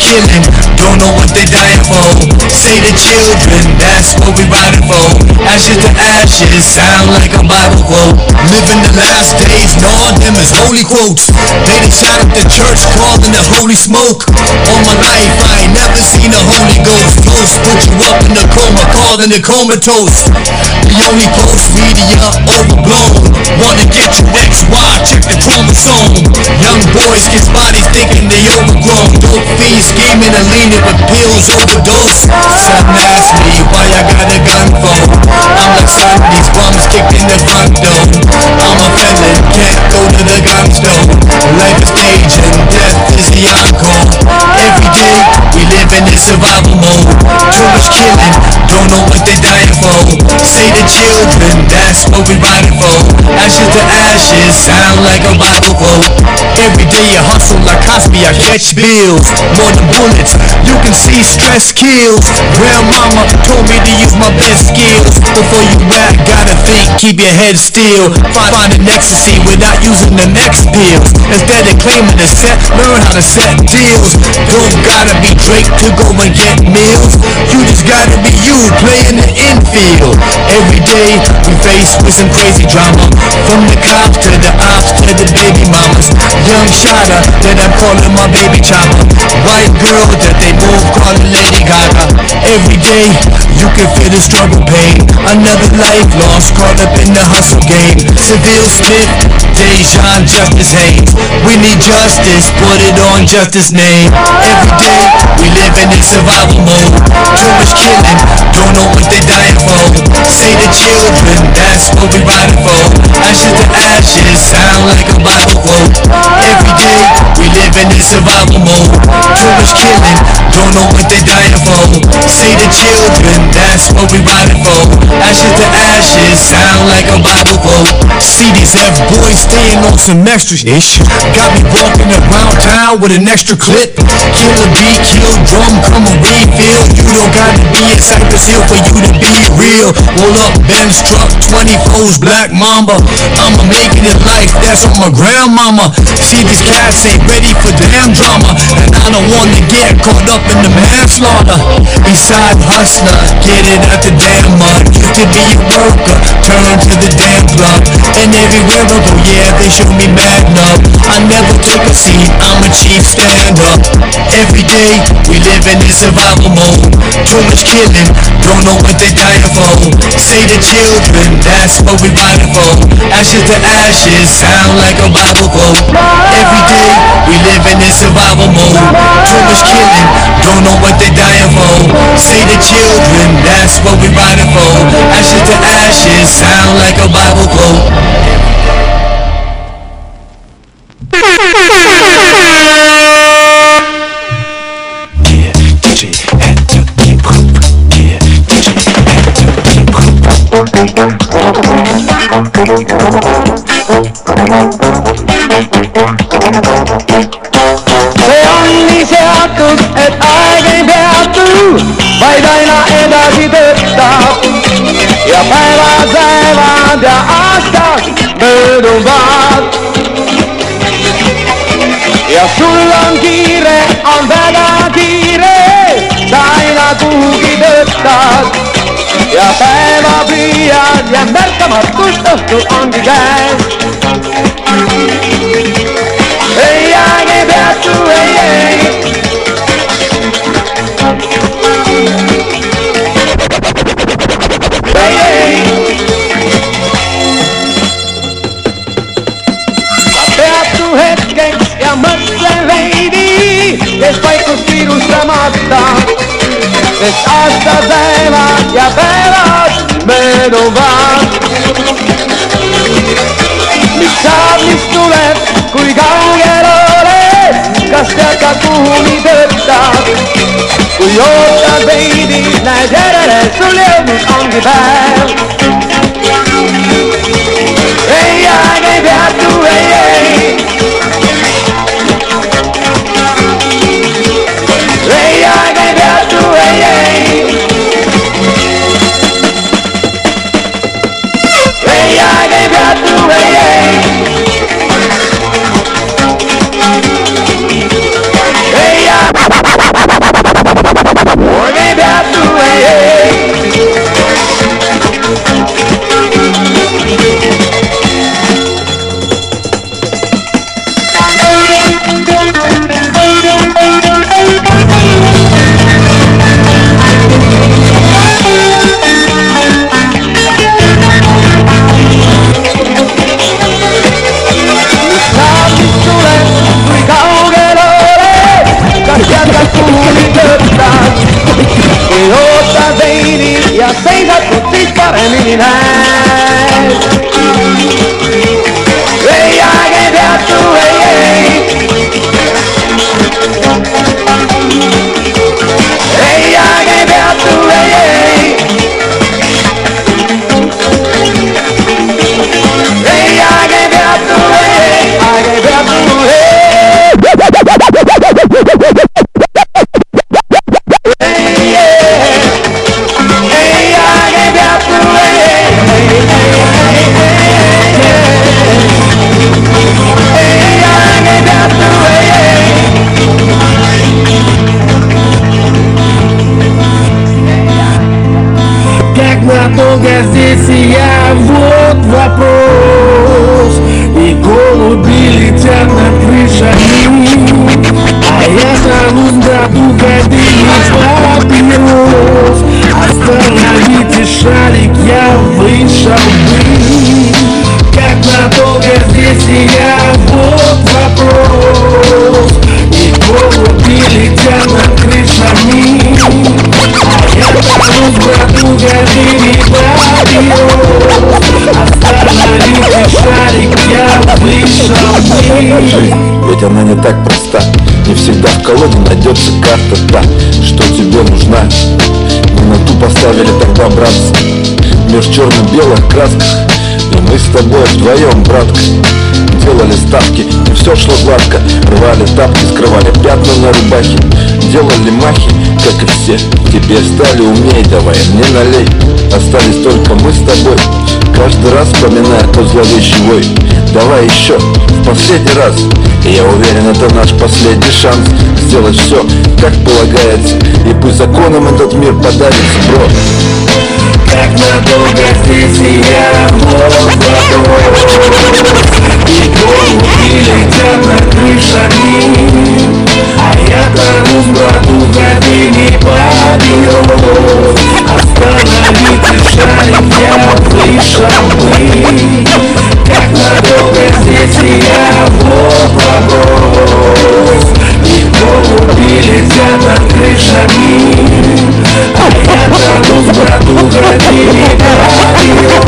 killing, don't know what they dying for Say the children, that's what we riding for Ashes to ashes, sound like a Bible quote. Living the last days, no them is holy quotes. They done shot up the church, calling the holy smoke. All my life, I ain't never seen a Holy Ghost. Ghost put you up in the coma, calling it comatose. The only post media overblown. Wanna get you XY, check the chromosome. Young boys get bodies thinking they overgrown. Dope fiends scheming and leaning with pills overdose Son asked me why I got a gun for I'm like son, these bums kicked in the front door I'm a felon, can't go to the gun store Life is stage and death is the encore in survival mode. Too much killing, don't know what they dying for. Say the children, that's what we riding for. Ashes to ashes, sound like a Bible quote Every day I hustle like Cosby, I catch bills. More than bullets, you can see stress kills. Grandmama told me to use my best skills. Before you rap, gotta think, keep your head still. Find, find an ecstasy without using the next pills Instead of claiming to set, learn how to set deals Don't gotta be Drake to go and get meals. You just gotta be you, playing the infield. Every day we face with some crazy drama. From the cops to the ops to the baby mamas. Young shotter that I'm calling my baby chopper. White girl that they both calling Lady Gaga. Every day you can feel the struggle pain. Another life lost caught up in the hustle game. Seville Smith, Dejan, Justice Haynes. We need justice, put it on justice name. Every day we living in survival mode. Too much killing, don't know what they dying for. Say the children, that's what we riding for. Ashes to ashes, sound like a Bible quote. Every day we living in survival mode. Too much killing, don't know what they dying for. Say the children, that's what we riding for. Ashes to ashes, sound like a Bible quote. See these F-boys staying on some extra ish. Got me walking around town with an extra clip. Kill a beat, kill drum, come a refill You don't gotta be in Cypress Hill for you to be real. Roll up Benz truck, 24's Black Mamba. I'ma make it in life, that's on my grandmama. See these cats ain't ready for damn drama. And I don't wanna get caught up in the manslaughter. Eastside hustler, get it out the damn mud. Used to be a worker, turn to the damn plug And everywhere I go, yeah, they show me mad love I never take a seat, I'm a chief stand up Every day, we living in survival mode Too much killing, don't know what they dying for. Say the children, that's what we riding for. Ashes to ashes, sound like a Bible quote. Every day, we living in survival mode Too much killing, don't know what they dying for. Say the children, that's what we riding for. Ashes to ashes, sound like a Bible quote Vai deiner Energie bedarf Ja, Pfeiler selber, der Astag, Müll und Bad Ja, Sullangire, Anvedadire, deiner Kugi bedarf ja päeva püüad ja märkamatult õhtu ongi käes. ei aeg ei peatu, ei, ei. ei, ei. ma peatu hetkeks ja mõtle veidi, kes vaikus kiirustamata, sest בשעת הזרע יבלות מנובר. מקצב מסתולף, כולי גלגלולס, קסטר כתומי דרצב. כויות הבייבי, נג'ררס, ולמות אונגיבר. Hey, I gave out to hey, hey. Бы Ведь она не так проста. Не всегда в колоде найдется карта та, что тебе нужна. Мы на ту поставили тогда, братцы Меж черно-белых красках. И мы с тобой вдвоем, братка. Делали ставки, и все шло гладко. Рвали тапки, скрывали пятна на рубахе. Делали махи, как и все. Теперь стали умней, давай мне налей. Остались только мы с тобой Каждый раз вспоминая тот зловещий вой Давай еще, в последний раз. Я уверен, это наш последний шанс Сделать все, как полагается. И пусть законом этот мир подарится, бро. Как надолго здесь я И голуби летят над крышами А я тонусь, в кабине папирос Остановите шарик, я вышел бы Как надолго здесь я вопрос И голуби летят над крышами. А я тонусь, брату, в кабине папирос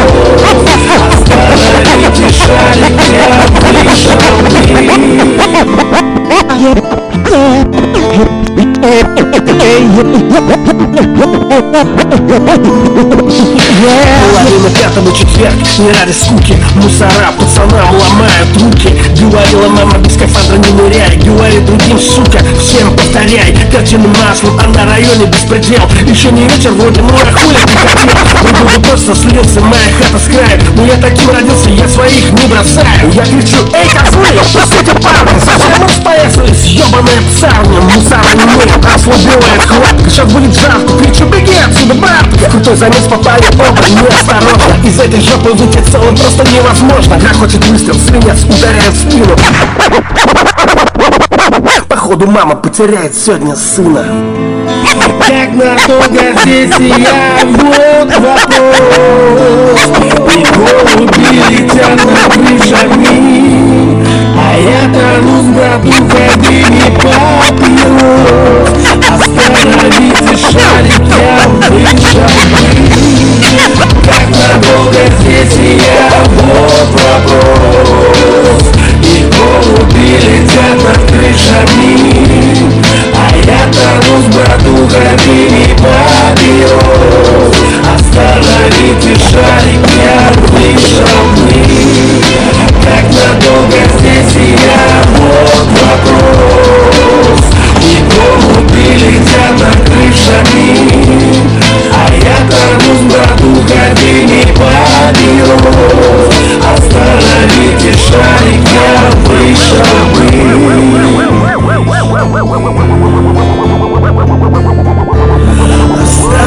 Остановите шарик, я вышел бы Половина пятого четверг, не ради скуки. Мусора пацанам ломают руки. Говорила мама, без скафандра не ныряй. Говорит другим, сука, всем повторяй. Картину маслом, а на районе беспредел. Еще не вечер, вроде мой хули ты хотел. Бы просто слился, моя хата с краю Но я таким родился, я своих не бросаю. Я кричу, эй, козлы, пустите парни Совсем псарня. Мусора не имеет, ослабевает хватка Сейчас будет жарко, кричу, беги отсюда, братка Крутой замес попали оба, неосторожно Из этой жопы выйти целым просто невозможно. Грохочет выстрел, свинец ударяет в спину. Походу мама потеряет сегодня сына. Как надолго здесь я, вот вопрос. И голуби летят над крышами А я тону с братухой в дыме папирос Остановите шарик, я вышел Как надолго здесь я, вот вопрос И голуби летят над крышами А я тону с в дыме папирос Остановите шарик, я вышел Как надолго здесь я, вот вопрос папирос Остановите шарик, я вышел Остановите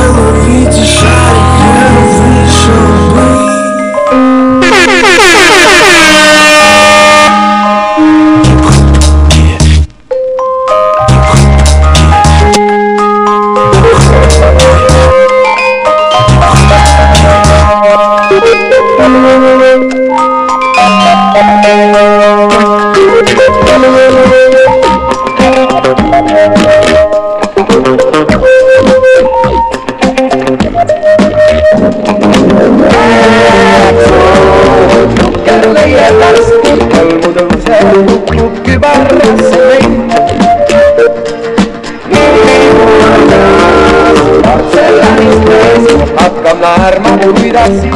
Gracias.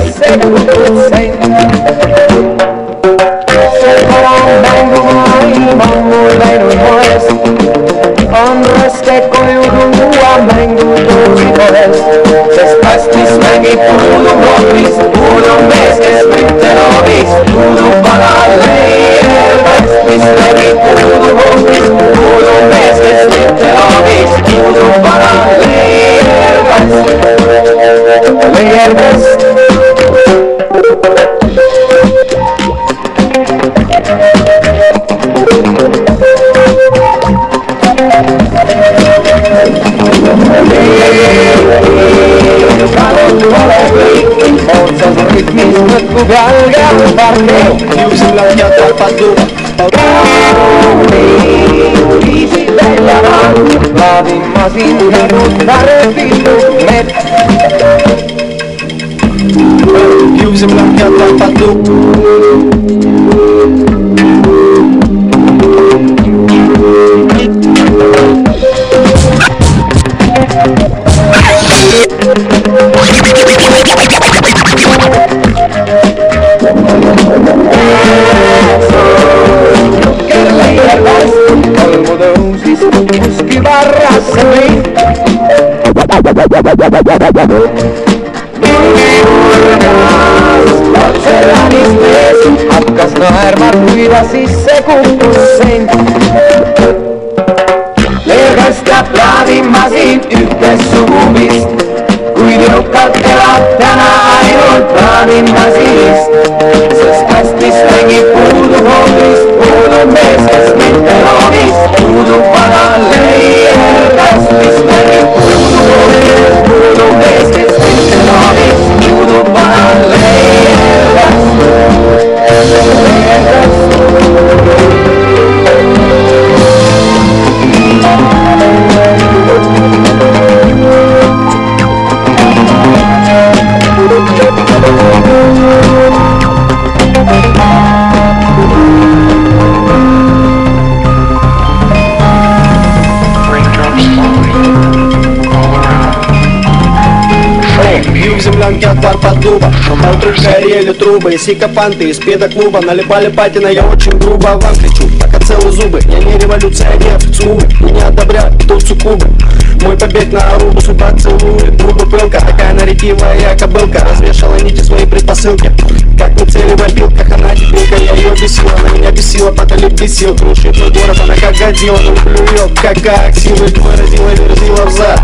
arrepio Yeah, yeah, yeah. Горели трубы Сикопанты из педоклуба Налипали патина, я очень грубо вам кричу Пока целые зубы, я не революционер Смуглый, и не одобряю тут суккубы Мой побег на Арубу судьба целует. Трубы пылка, такая наритивая кобылка. Развешала нити свои предпосылки. Как мы цели в опилках, она дебилка Я ее бесила, она меня бесила, потолек бесил. Крушит мой город, она как годила Ну плюет, как аксилы Выразила, верзила в зад.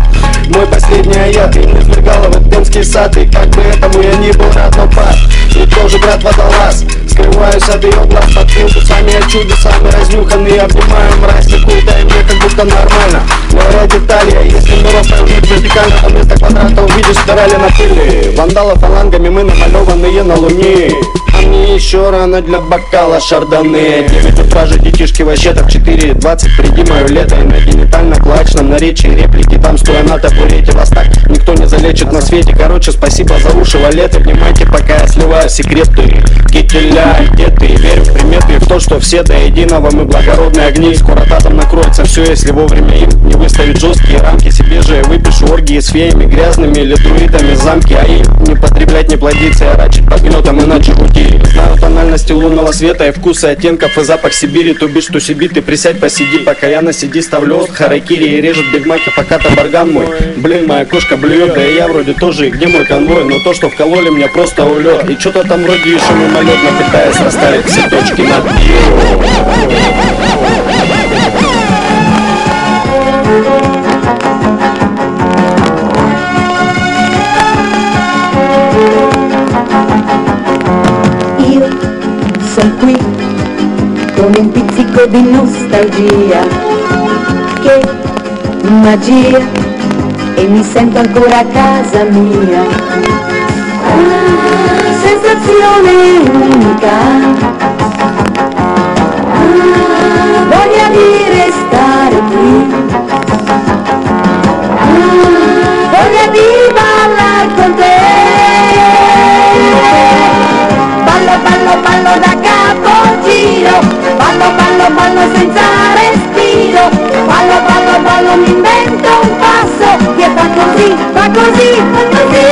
Мой последний аят, и не сбегала в Эдемский сад. И как бы этому я не был рад, но пад И тоже брат водолаз. Скрываюсь от ее глаз под пилку Сами я чудо, сами разнюханные Обнимаю мразь какую-то, и мне как будто нормально. Моя деталь, если миров поймет вертикально То вместо квадрата увидишь спирали на пыли Вандала фалангами мы намалеванные на луне а мне еще рано для бокала шардоне 9 утра же детишки вообще так 4.20 Приди мое лето и на генитально-клачном наречии реплики Там стоя на табурете вас так никто не залечит на свете Короче, спасибо за уши, валеты Внимайте, пока я сливаю секреты Кителя, где ты? Верю в приметы в то, что все до единого Мы благородные огни, скоро тазом накроется все Если вовремя им не выставить жесткие рамки Себе же выпишу оргии с феями Грязными или друидами замки А им не потреблять, не плодиться Я рачить под гнетом, иначе уйти Знаю тональности лунного света и вкусы оттенков И запах Сибири, то бишь, что себе ты присядь, посиди Пока я на сиди ставлю ост харакири И режет бигмаки, пока табарган мой. Блин, моя кошка блюет, да и я вроде тоже И где мой конвой, но то, что вкололи мне просто улет. И что-то там вроде еще мимолетно пытаясь расставить все точки над Io sono qui con un pizzico di nostalgia che magia e mi sento ancora a casa mia. Ah, sensazione unica. Voglia di restare qui. Con te. Giro Ballo, ballo, ballo senza respiro. Ballo, ballo, ballo mi invento un passo. Che fa così, fa così, fa così.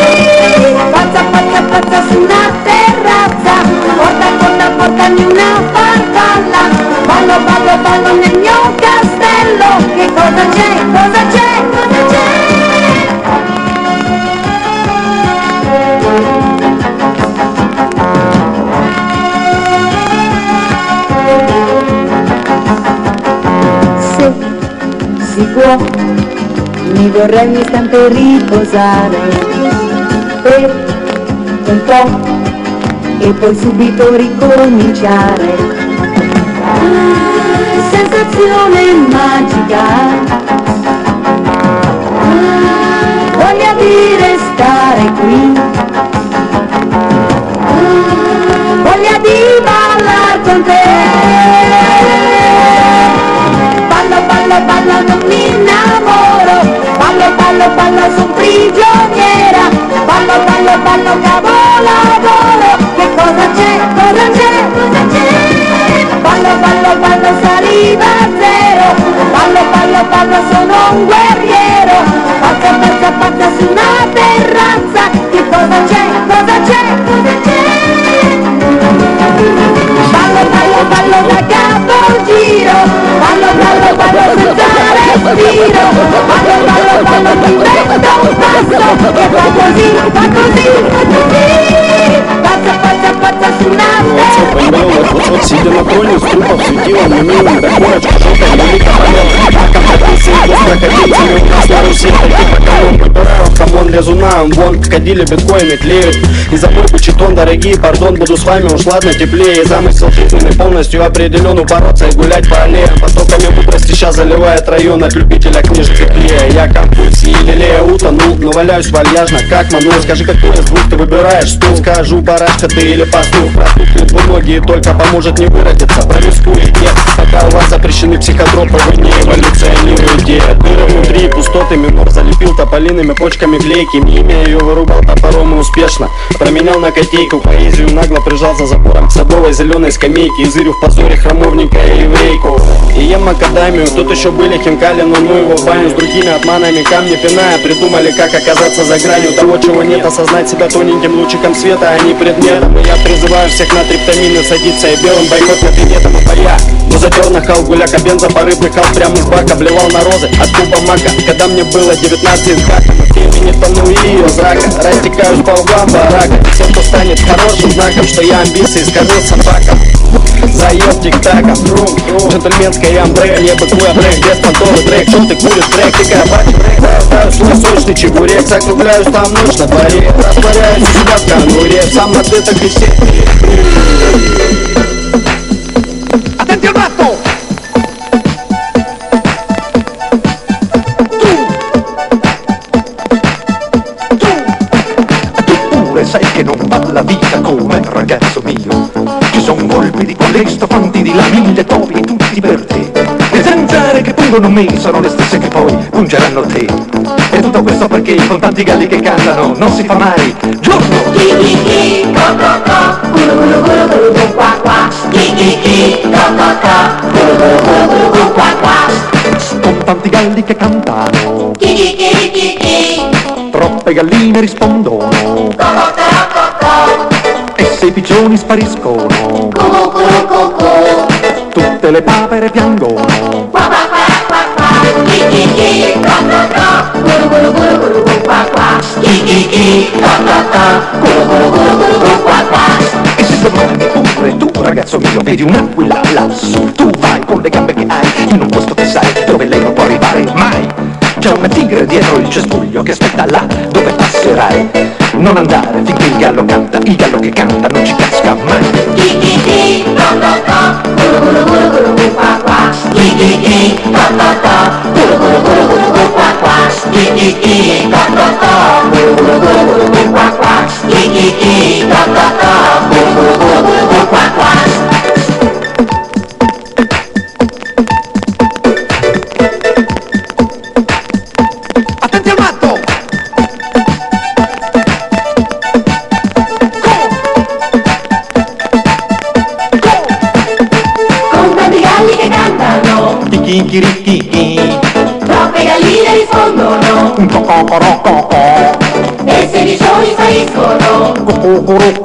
Pazza, pazza, pazza su una terrazza. Porta, porta, portami una farfalla. Ballo, ballo, ballo nel mio castello. Che cosa c'è, cosa c'è, mi vorrei un istante riposare per un po' e poi subito ricominciare. Ah, sensazione magica, ah, voglia di restare qui, ah, voglia di ballare con te. Ballo, ballo, ballo, Ballo, ballo, ballo, son prigioniera. Ballo, ballo, ballo, cavo lavoro Che cosa c'è, cosa c'è, cosa c'è? Ballo, ballo, ballo, saliva zero. Ballo, ballo, ballo, sono un guerriero. Pazza, pazza, pazza su una terrazza. Che cosa c'è, cosa c'è, cosa c'è? Ballo, ballo, ballo da capo giro. Ballo, ballo, ballo fa così, fa così Pazza, pazza, pazza su una Поймел, вот, вот, вот, сидя на троне, с трупов светила мне милым До корочка желтая, велика Пока катился и на Руси таких поколон Выбираю хамон лизуна, вон крокодили биткоины клеют И за мой почетон, дорогие, пардон, буду с вами уж ладно теплее И замысел жизненный полностью определен Упороться и гулять по аллеям Потоками мудрости сейчас заливает район От любителя книжек и клея Я компульсии и лелея утонул, но валяюсь вальяжно Как манул, скажи, какой из двух ты выбираешь Стул, скажу, барашка ты или пастух. Проступит двуногие, только поможет не выродиться. Промискуете, пока у вас запрещены психотропы Вы не эволюционируете Дыры внутри, пустоты, минор залепил тополиными почками библейки Имя ее вырубал топором и успешно Променял на котейку поэзию Нагло прижал за забором к садовой зеленой скамейке И в позоре храмовника и еврейку. И ем макадамию, тут еще были хинкали Но ну его в баню с другими отманами Камни пиная, придумали как оказаться за гранью Того, чего нет, осознать себя тоненьким лучиком света А не предметом, и я призываю всех на триптамины садиться И белым бойкот на приметом и боя Затер нахал гуляка, бенза порыв пыхал прямо из бака Обливал народы от куба мака. Когда мне было 19 из гака Времени тону и ее зрака Растекаюсь по углам барака Все, кто станет хорошим знаком Что я амбиции скормил собакам. Заеб тик-таком. Джентльменская амбре Не быкуя брейк Без понтовый трек Что ты куришь трек Ты брейк Свой сочный чебурек Закругляюсь там ночь на дворе. Растворяюсь у себя в конуре Сам на ты так и все posto Ci son colpi di colesto, fanti di là, mille topi, tutti per te. E zanzare che pungono me sono le stesse che poi pungeranno te. E tutto questo perché con tanti galli che cantano non si fa mai. Giorno! Chi chi chi, co co co, gulu gulu gulu gulu gulu qua qua Chi chi chi, co co co, gulu gulu gulu gulu gulu qua qua Con tanti galli che cantano. Chi chi chi chi chi Troppe galline rispondono. Co co co se i pigioni spariscono. Tutte le papere piangono. E se domani pure tu ragazzo mio vedi un'aquila lassù. Tu vai con le gambe che hai in un posto che sai dove lei non può arrivare mai c'è un tigre dietro il cespuglio che aspetta là dove passerai Non andare finché il gallo canta, il gallo che canta non ci casca mai Di di di, to to to, guru guru guru guru guru qua qua Di di di, to to to, guru guru guru guru guru qua qua 心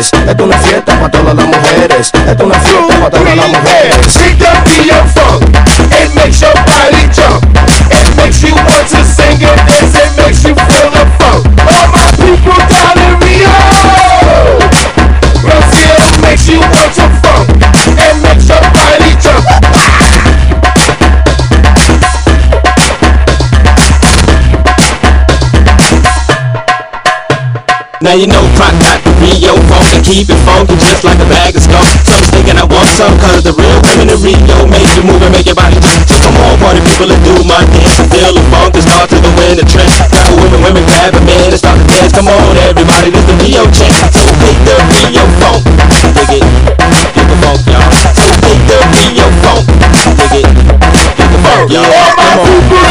mujeres. Esto es una fiesta para todas las mujeres. Esto es una fiesta para todas las mujeres. Shake that Rio funk. It makes your body jump. It makes you want to sing and dance. It makes you feel the funk. All my people down in Rio. Brazil makes you want to funk. It makes your body jump. Now you know Croc got the Rio funk and keep it funky just like a bag of skunk. Some's thinking I want some cause the real women in Rio make you move and make your body jump. So come on party people and do my dance and feel the funk and start to the winter trend. Got women, women grab a man and start to dance. Come on everybody, this the Rio chant. So take the Rio funk, dig it, get the funk y'all. So take the Rio funk, dig it, get the funk y'all. Come on.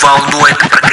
Val Noite é para